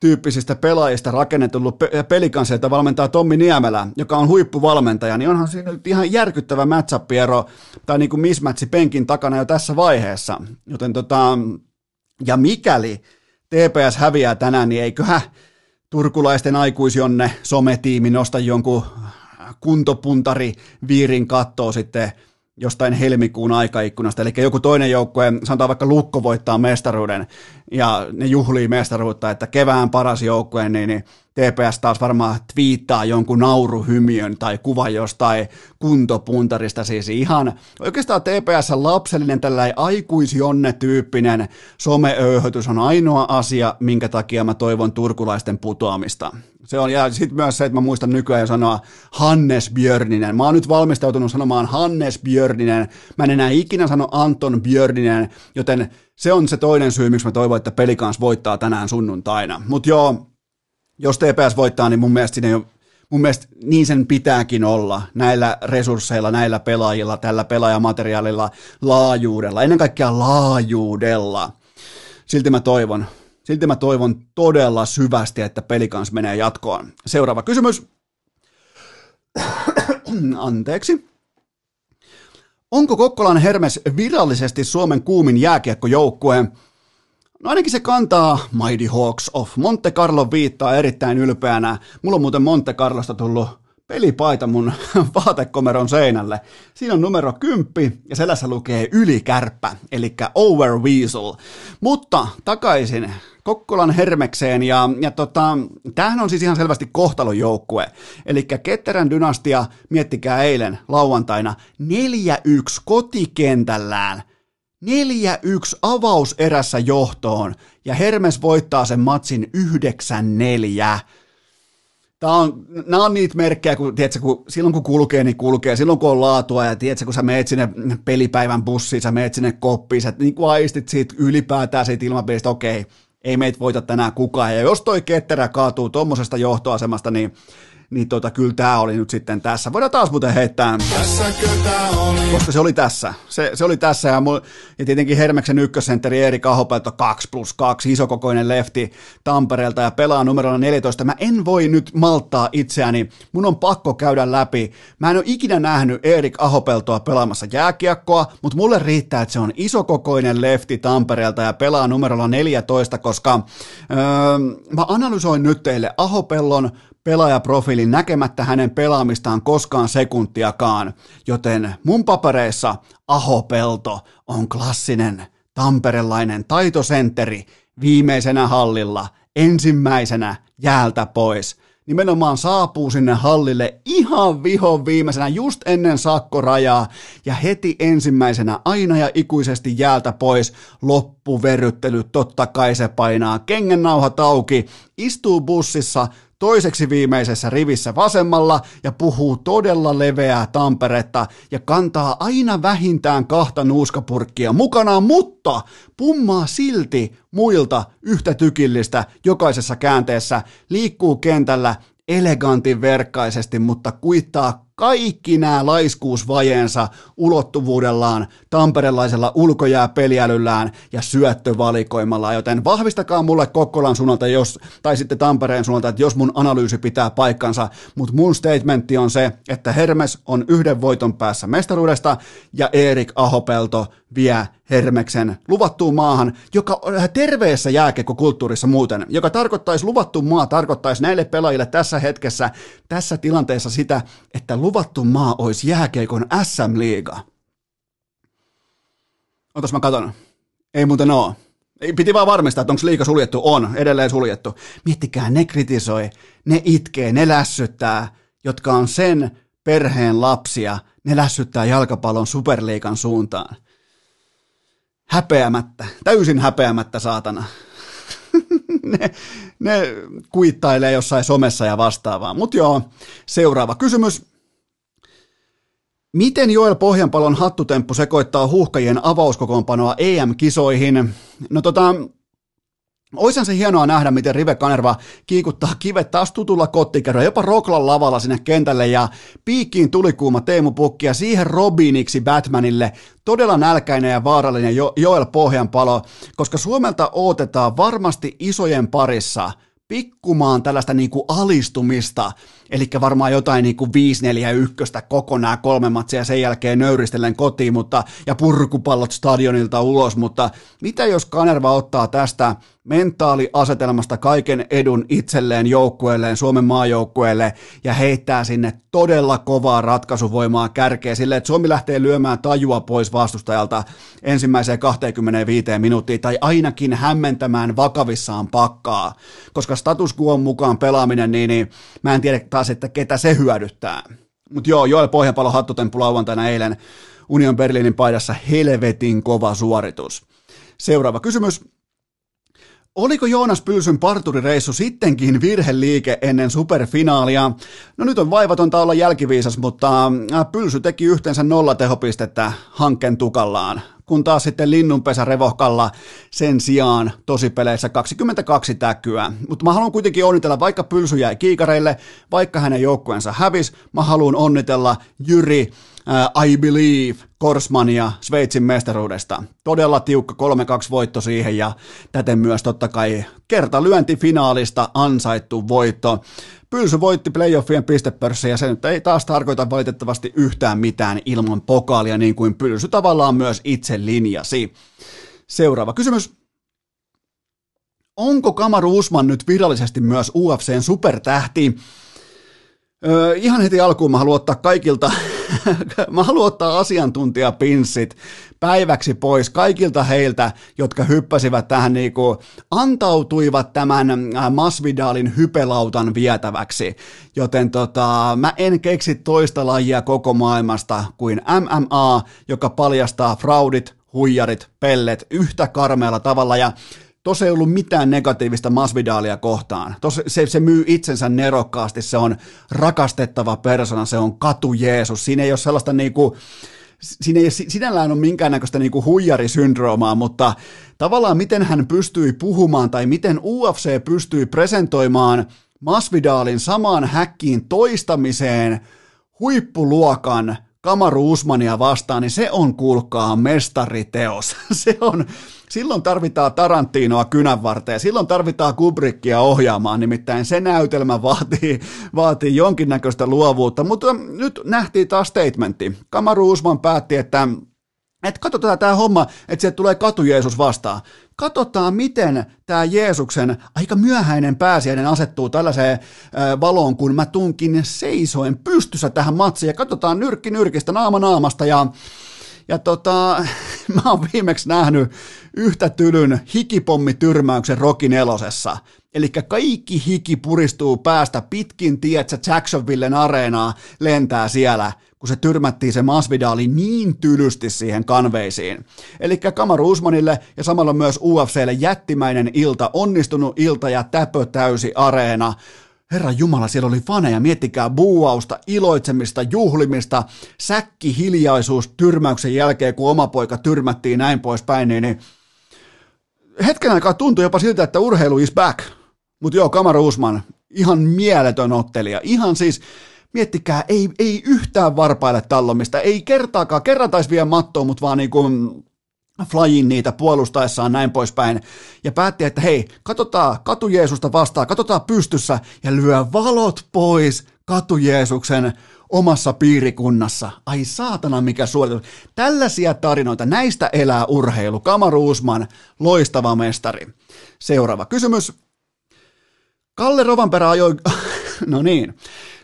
tyyppisistä pelaajista rakennetullut pelikansilta valmentaa Tommi Niemelä, joka on huippuvalmentaja, niin onhan siinä nyt ihan järkyttävä matchup-ero tai niin kuin mismatchi penkin takana jo tässä vaiheessa. Joten tota, ja mikäli TPS häviää tänään, niin eiköhän turkulaisten aikuisjonne sometiimi nosta jonkun kuntopuntari viirin kattoo sitten jostain helmikuun aikaikkunasta, eli joku toinen joukkue, sanotaan vaikka Lukko voittaa mestaruuden, ja ne juhlii mestaruutta, että kevään paras joukkue, niin, niin TPS taas varmaan twiittaa jonkun nauruhymiön tai kuva jostain kuntopuntarista, siis ihan oikeastaan TPS lapsellinen tällainen aikuisjonne-tyyppinen someöyhötys on ainoa asia, minkä takia mä toivon turkulaisten putoamista. Se on, ja sitten myös se, että mä muistan nykyään jo sanoa Hannes Björninen. Mä oon nyt valmistautunut sanomaan Hannes Björninen. Mä en enää ikinä sano Anton Björninen, joten se on se toinen syy, miksi mä toivon, että pelikans voittaa tänään sunnuntaina. Mutta joo, jos TPS voittaa, niin mun mielestä siinä jo mun mielestä niin sen pitääkin olla näillä resursseilla, näillä pelaajilla, tällä pelaajamateriaalilla, laajuudella, ennen kaikkea laajuudella. Silti mä toivon, silti mä toivon todella syvästi, että pelikans menee jatkoon. Seuraava kysymys. [clears throat] Anteeksi. Onko Kokkolan Hermes virallisesti Suomen kuumin jääkiekkojoukkue? No ainakin se kantaa Mighty Hawks of Monte Carlo viittaa erittäin ylpeänä. Mulla on muuten Monte Carlosta tullut pelipaita mun [laughs] vaatekomeron seinälle. Siinä on numero 10 ja selässä lukee ylikärppä, eli Over Weasel. Mutta takaisin Kokkolan Hermekseen ja, ja tota, tämähän on siis ihan selvästi kohtalojoukkue. Eli Ketterän dynastia, miettikää eilen lauantaina, 4-1 kotikentällään 4-1 avauserässä johtoon ja Hermes voittaa sen matsin 9-4. Tämä on, nämä on niitä merkkejä, kun, tiedätkö, kun silloin kun kulkee, niin kulkee. Silloin kun on laatua ja tiedätkö, kun sä meet sinne pelipäivän bussiin, sä meet sinne koppiin, sä niin kuin aistit siitä ylipäätään siitä ilmapiiristä, okei, ei meitä voita tänään kukaan. Ja jos toi ketterä kaatuu tuommoisesta johtoasemasta, niin niin tota, kyllä tämä oli nyt sitten tässä. Voidaan taas muuten heittää, oli. koska se oli tässä. Se, se oli tässä ja, mul, ja tietenkin Hermeksen ykkössentteri Erik Ahopelto 2 plus 2, isokokoinen lefti Tampereelta ja pelaa numerolla 14. Mä en voi nyt malttaa itseäni, mun on pakko käydä läpi. Mä en ole ikinä nähnyt Erik Ahopeltoa pelaamassa jääkiekkoa, mutta mulle riittää, että se on isokokoinen lefti Tampereelta ja pelaa numerolla 14, koska öö, mä analysoin nyt teille Ahopellon pelaajaprofiilin näkemättä hänen pelaamistaan koskaan sekuntiakaan, joten mun papereissa Aho Pelto on klassinen tamperelainen taitosentteri viimeisenä hallilla, ensimmäisenä jäältä pois. Nimenomaan saapuu sinne hallille ihan vihon viimeisenä just ennen sakkorajaa ja heti ensimmäisenä aina ja ikuisesti jäältä pois loppuverryttely, totta kai se painaa kengennauhat auki, istuu bussissa, toiseksi viimeisessä rivissä vasemmalla ja puhuu todella leveää Tamperetta ja kantaa aina vähintään kahta nuuskapurkkia mukanaan, mutta pummaa silti muilta yhtä tykillistä. Jokaisessa käänteessä, liikkuu kentällä elegantin verkkaisesti, mutta kuittaa kaikki nämä laiskuusvajeensa ulottuvuudellaan, tamperelaisella ulkojääpeliälyllään ja syöttövalikoimalla, joten vahvistakaa mulle Kokkolan suunnalta, jos, tai sitten Tampereen suunnalta, että jos mun analyysi pitää paikkansa, mutta mun statementti on se, että Hermes on yhden voiton päässä mestaruudesta ja Erik Ahopelto vie Hermeksen luvattuun maahan, joka terveessä jääkekokulttuurissa muuten, joka tarkoittaisi luvattu maa, tarkoittaisi näille pelaajille tässä hetkessä, tässä tilanteessa sitä, että luvattu maa olisi jääkeikon SM-liiga. Otas mä katon. Ei muuten oo. Piti vaan varmistaa, että onko liiga suljettu. On, edelleen suljettu. Miettikää, ne kritisoi, ne itkee, ne lässyttää, jotka on sen perheen lapsia, ne lässyttää jalkapallon superliikan suuntaan. Häpeämättä, täysin häpeämättä saatana. [laughs] ne, ne kuittailee jossain somessa ja vastaavaa. Mutta joo, seuraava kysymys. Miten Joel Pohjanpalon hattutemppu sekoittaa huuhkajien avauskokoonpanoa EM-kisoihin? No tota, Oishan se hienoa nähdä, miten Rive Kanerva kiikuttaa kivet taas tutulla kottikerrolla, jopa Roklan lavalla sinne kentälle ja piikkiin tulikuuma Teemu Pukki ja siihen Robiniksi Batmanille todella nälkäinen ja vaarallinen jo- Joel Pohjanpalo, koska Suomelta odotetaan varmasti isojen parissa pikkumaan tällaista niin kuin alistumista eli varmaan jotain niin kuin 5-4-1 kokonaan kolme matsia sen jälkeen nöyristellen kotiin, mutta, ja purkupallot stadionilta ulos, mutta mitä jos Kanerva ottaa tästä mentaaliasetelmasta kaiken edun itselleen joukkueelleen, Suomen maajoukkueelle ja heittää sinne todella kovaa ratkaisuvoimaa kärkeä sille, että Suomi lähtee lyömään tajua pois vastustajalta ensimmäiseen 25 minuuttiin tai ainakin hämmentämään vakavissaan pakkaa, koska status quo mukaan pelaaminen, niin, niin mä en tiedä taas, että ketä se hyödyttää. Mutta joo, Joel Pohjanpalo hattutemppu lauantaina eilen Union Berliinin paidassa helvetin kova suoritus. Seuraava kysymys. Oliko Joonas Pylsyn parturireissu sittenkin virheliike ennen superfinaalia? No nyt on vaivatonta olla jälkiviisas, mutta äh, Pylsy teki yhteensä nolla tehopistettä hankkeen tukallaan, kun taas sitten Linnunpesä Revohkalla sen sijaan tosipeleissä 22 täkyä. Mutta mä haluan kuitenkin onnitella, vaikka Pylsy jäi kiikareille, vaikka hänen joukkueensa hävis, mä haluan onnitella Jyri uh, I Believe Korsmania Sveitsin mestaruudesta. Todella tiukka 3-2 voitto siihen ja täten myös totta kai kertalyönti finaalista ansaittu voitto. Pylsy voitti playoffien pistepörssiä ja se nyt ei taas tarkoita valitettavasti yhtään mitään ilman pokaalia niin kuin Pylsy tavallaan myös itse linjasi. Seuraava kysymys. Onko Kamaru Usman nyt virallisesti myös UFCn supertähti? Öö, ihan heti alkuun mä haluan ottaa kaikilta, [laughs] mä haluan ottaa asiantuntijapinssit päiväksi pois kaikilta heiltä, jotka hyppäsivät tähän niin kuin, antautuivat tämän Masvidalin hypelautan vietäväksi. Joten tota, mä en keksi toista lajia koko maailmasta kuin MMA, joka paljastaa fraudit, huijarit, pellet yhtä karmealla tavalla ja Tuossa ei ollut mitään negatiivista Masvidalia kohtaan. Tuossa se, se myy itsensä nerokkaasti, se on rakastettava persona, se on katu Jeesus. Siinä ei ole sellaista niinku, siinä ei sinällään ole minkäännäköistä niinku huijarisyndroomaa, mutta tavallaan miten hän pystyi puhumaan tai miten UFC pystyi presentoimaan Masvidalin samaan häkkiin toistamiseen huippuluokan Kamaru Usmania vastaan, niin se on kuulkaa mestariteos. [laughs] se on, silloin tarvitaan Tarantinoa kynän varteen, silloin tarvitaan Kubrickia ohjaamaan, nimittäin se näytelmä vaatii, vaatii jonkinnäköistä luovuutta, mutta nyt nähtiin taas statementti. Kamaru Usman päätti, että että katsotaan tämä homma, että sieltä tulee katu Jeesus vastaan. Katsotaan, miten tämä Jeesuksen aika myöhäinen pääsiäinen asettuu tällaiseen valoon, kun mä tunkin seisoen pystyssä tähän matsiin. Ja katsotaan nyrkki nyrkistä, naama naamasta ja ja tota, [laughs] mä oon viimeksi nähnyt yhtä tylyn hikipommityrmäyksen Rocky nelosessa. Eli kaikki hiki puristuu päästä pitkin, tietsä, Jacksonvillen areenaa lentää siellä, kun se tyrmättiin se Masvidali niin tylysti siihen kanveisiin. Eli Kamaru Usmanille ja samalla myös UFClle jättimäinen ilta, onnistunut ilta ja täpö täysi areena. Herra Jumala, siellä oli faneja, miettikää buuausta, iloitsemista, juhlimista, säkki, hiljaisuus tyrmäyksen jälkeen, kun oma poika tyrmättiin näin poispäin, niin, niin hetken aikaa tuntui jopa siltä, että urheilu is back. Mutta joo, Kamara Usman, ihan mieletön ottelija, ihan siis, miettikää, ei, ei yhtään varpaille tallomista, ei kertaakaan, kerran taisi vielä mattoon, mutta vaan niin kuin Flyin niitä puolustaessaan näin poispäin, ja päätti, että hei, katsotaan katu Jeesusta vastaan, katsotaan pystyssä, ja lyö valot pois katu Jeesuksen omassa piirikunnassa. Ai saatana, mikä suoritus. Tällaisia tarinoita, näistä elää urheilu. Kamaru Usman, loistava mestari. Seuraava kysymys. Kalle Rovanperä ajoi, [laughs] no niin,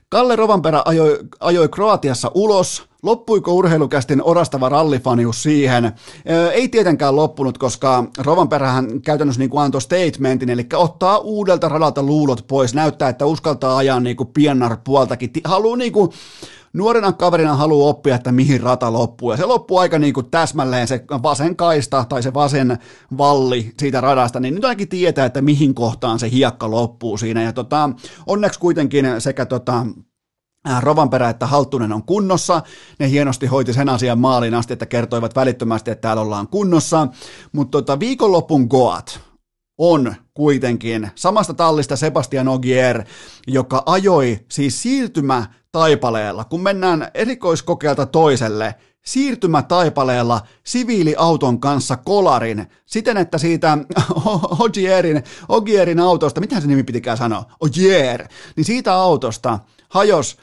Kalle Rovanperä ajoi, ajoi Kroatiassa ulos. Loppuiko urheilukästin orastava rallifanius siihen? Ei tietenkään loppunut, koska Rovanperähän käytännössä niin kuin antoi statementin, eli ottaa uudelta radalta luulot pois, näyttää, että uskaltaa ajaa niin kuin piennar puoltakin. Haluaa niin kuin, nuorena kaverina haluaa oppia, että mihin rata loppuu. Ja se loppuu aika niin kuin täsmälleen se vasen kaista tai se vasen valli siitä radasta, niin nyt ainakin tietää, että mihin kohtaan se hiekka loppuu siinä. Ja tota, onneksi kuitenkin sekä tota, Rovanperä että Halttunen on kunnossa. Ne hienosti hoiti sen asian maaliin asti, että kertoivat välittömästi, että täällä ollaan kunnossa. Mutta tota, viikonlopun Goat on kuitenkin samasta tallista Sebastian Ogier, joka ajoi siis siirtymä taipaleella, kun mennään erikoiskokeelta toiselle, siirtymä taipaleella siviiliauton kanssa kolarin, siten että siitä [laughs] Ogierin, Ogierin autosta, mitä se nimi pitikään sanoa, Ogier, niin siitä autosta hajos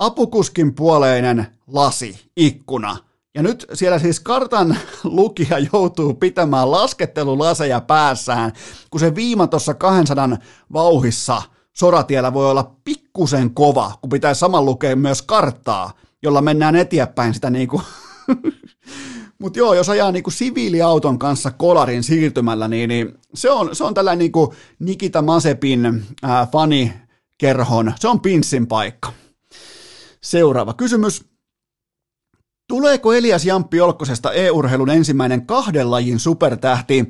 apukuskin puoleinen lasi, ikkuna. Ja nyt siellä siis kartan [laughs] lukija joutuu pitämään laskettelulaseja päässään, kun se viima tuossa 200 vauhissa soratiellä voi olla pikkusen kova, kun pitää saman lukea myös karttaa, jolla mennään eteenpäin sitä niinku [laughs] Mutta joo, jos ajaa niinku siviiliauton kanssa kolarin siirtymällä, niin, niin se, on, se on tällainen niinku Nikita Masepin ää, fanikerhon, se on pinssin paikka. Seuraava kysymys. Tuleeko Elias Jamppi Olkkosesta e-urheilun ensimmäinen kahden lajin supertähti?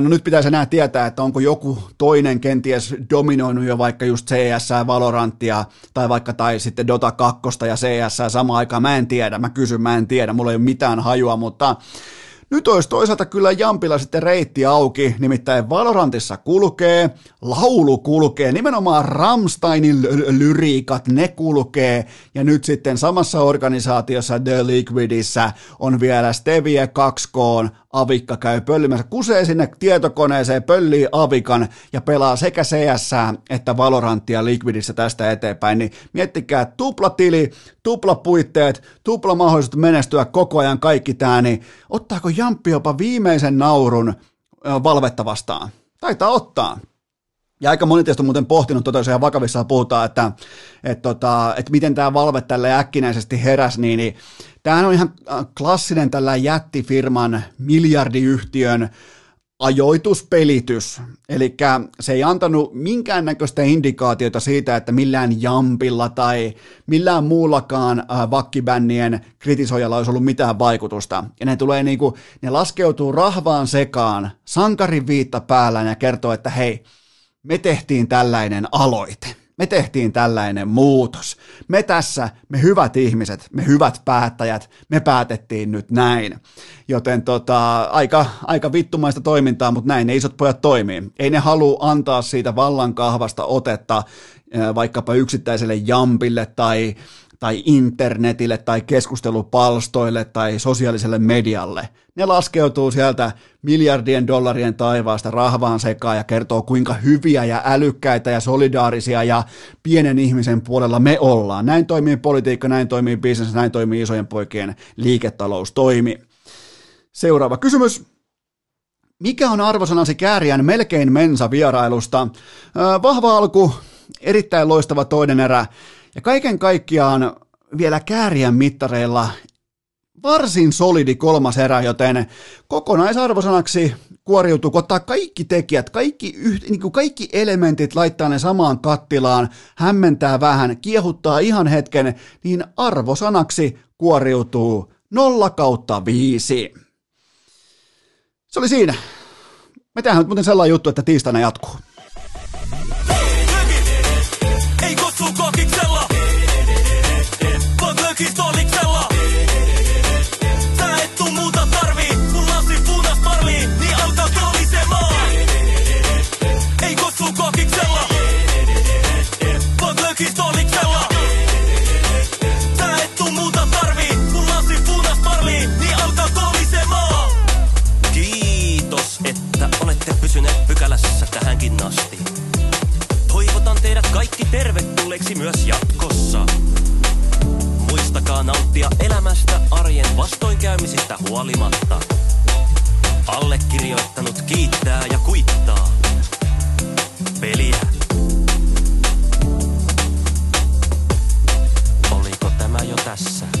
No nyt pitäisi enää tietää, että onko joku toinen kenties dominoinut jo vaikka just CS, Valoranttia tai vaikka tai sitten Dota 2 ja CS samaan aikaan. Mä en tiedä, mä kysyn, mä en tiedä, mulla ei ole mitään hajua, mutta nyt olisi toisaalta kyllä Jampilla sitten reitti auki, nimittäin Valorantissa kulkee, laulu kulkee, nimenomaan Ramsteinin lyriikat, ne kulkee, ja nyt sitten samassa organisaatiossa The Liquidissä on vielä Stevie 2K, avikka käy pöllimässä, kusee sinne tietokoneeseen, pöllii avikan ja pelaa sekä CS että Valoranttia Liquidissä tästä eteenpäin, niin miettikää tuplatili, tuplapuitteet, tupla mahdollisuus menestyä koko ajan kaikki tämä, niin ottaako Jamppi jopa viimeisen naurun valvetta vastaan? Taitaa ottaa. Ja aika moni teistä on muuten pohtinut, tota, jos ihan vakavissaan puhutaan, että, että, tota, että miten tämä valve tälle äkkinäisesti heräs, niin, niin tämähän on ihan klassinen tällä jättifirman, miljardiyhtiön ajoituspelitys. Eli se ei antanut minkäännäköistä indikaatiota siitä, että millään jampilla tai millään muullakaan vakkibännien kritisoijalla olisi ollut mitään vaikutusta. Ja ne tulee niinku, ne laskeutuu rahvaan sekaan, sankarin viitta päällä ja kertoo, että hei, me tehtiin tällainen aloite. Me tehtiin tällainen muutos. Me tässä, me hyvät ihmiset, me hyvät päättäjät, me päätettiin nyt näin. Joten tota, aika, aika vittumaista toimintaa, mutta näin ne isot pojat toimii. Ei ne halua antaa siitä vallankahvasta otetta vaikkapa yksittäiselle jampille tai tai internetille tai keskustelupalstoille tai sosiaaliselle medialle. Ne laskeutuu sieltä miljardien dollarien taivaasta rahvaan sekaan ja kertoo, kuinka hyviä ja älykkäitä ja solidaarisia ja pienen ihmisen puolella me ollaan. Näin toimii politiikka, näin toimii business, näin toimii isojen poikien liiketaloustoimi. Seuraava kysymys. Mikä on arvosanasi Kääriän melkein mensa vierailusta? vahva alku, erittäin loistava toinen erä ja kaiken kaikkiaan vielä kääriän mittareilla varsin solidi kolmas erä, joten kokonaisarvosanaksi kuoriutuu, kun ottaa kaikki tekijät, kaikki, yht, niin kuin kaikki elementit, laittaa ne samaan kattilaan, hämmentää vähän, kiehuttaa ihan hetken, niin arvosanaksi kuoriutuu 0 kautta 5. Se oli siinä. Me tehdään nyt muuten sellainen juttu, että tiistaina jatkuu. Vaan lökistoliksella. Sä et tuu muuta tarvii, kun lasi punas parlii, niin auta kolisemaan. Ei kutsu kokiksella, vaan lökistoliksella. Sä et tuu muuta tarvii, kun lasi punas parlii, niin auta kolisemaan. Kiitos, että olette pysyneet pykälässä tähänkin asti. Toivotan teidät kaikki tervetulleeksi myös jatkossa. Malttakaa nauttia elämästä arjen vastoinkäymisistä huolimatta. Allekirjoittanut kiittää ja kuittaa. Peliä. Oliko tämä jo tässä?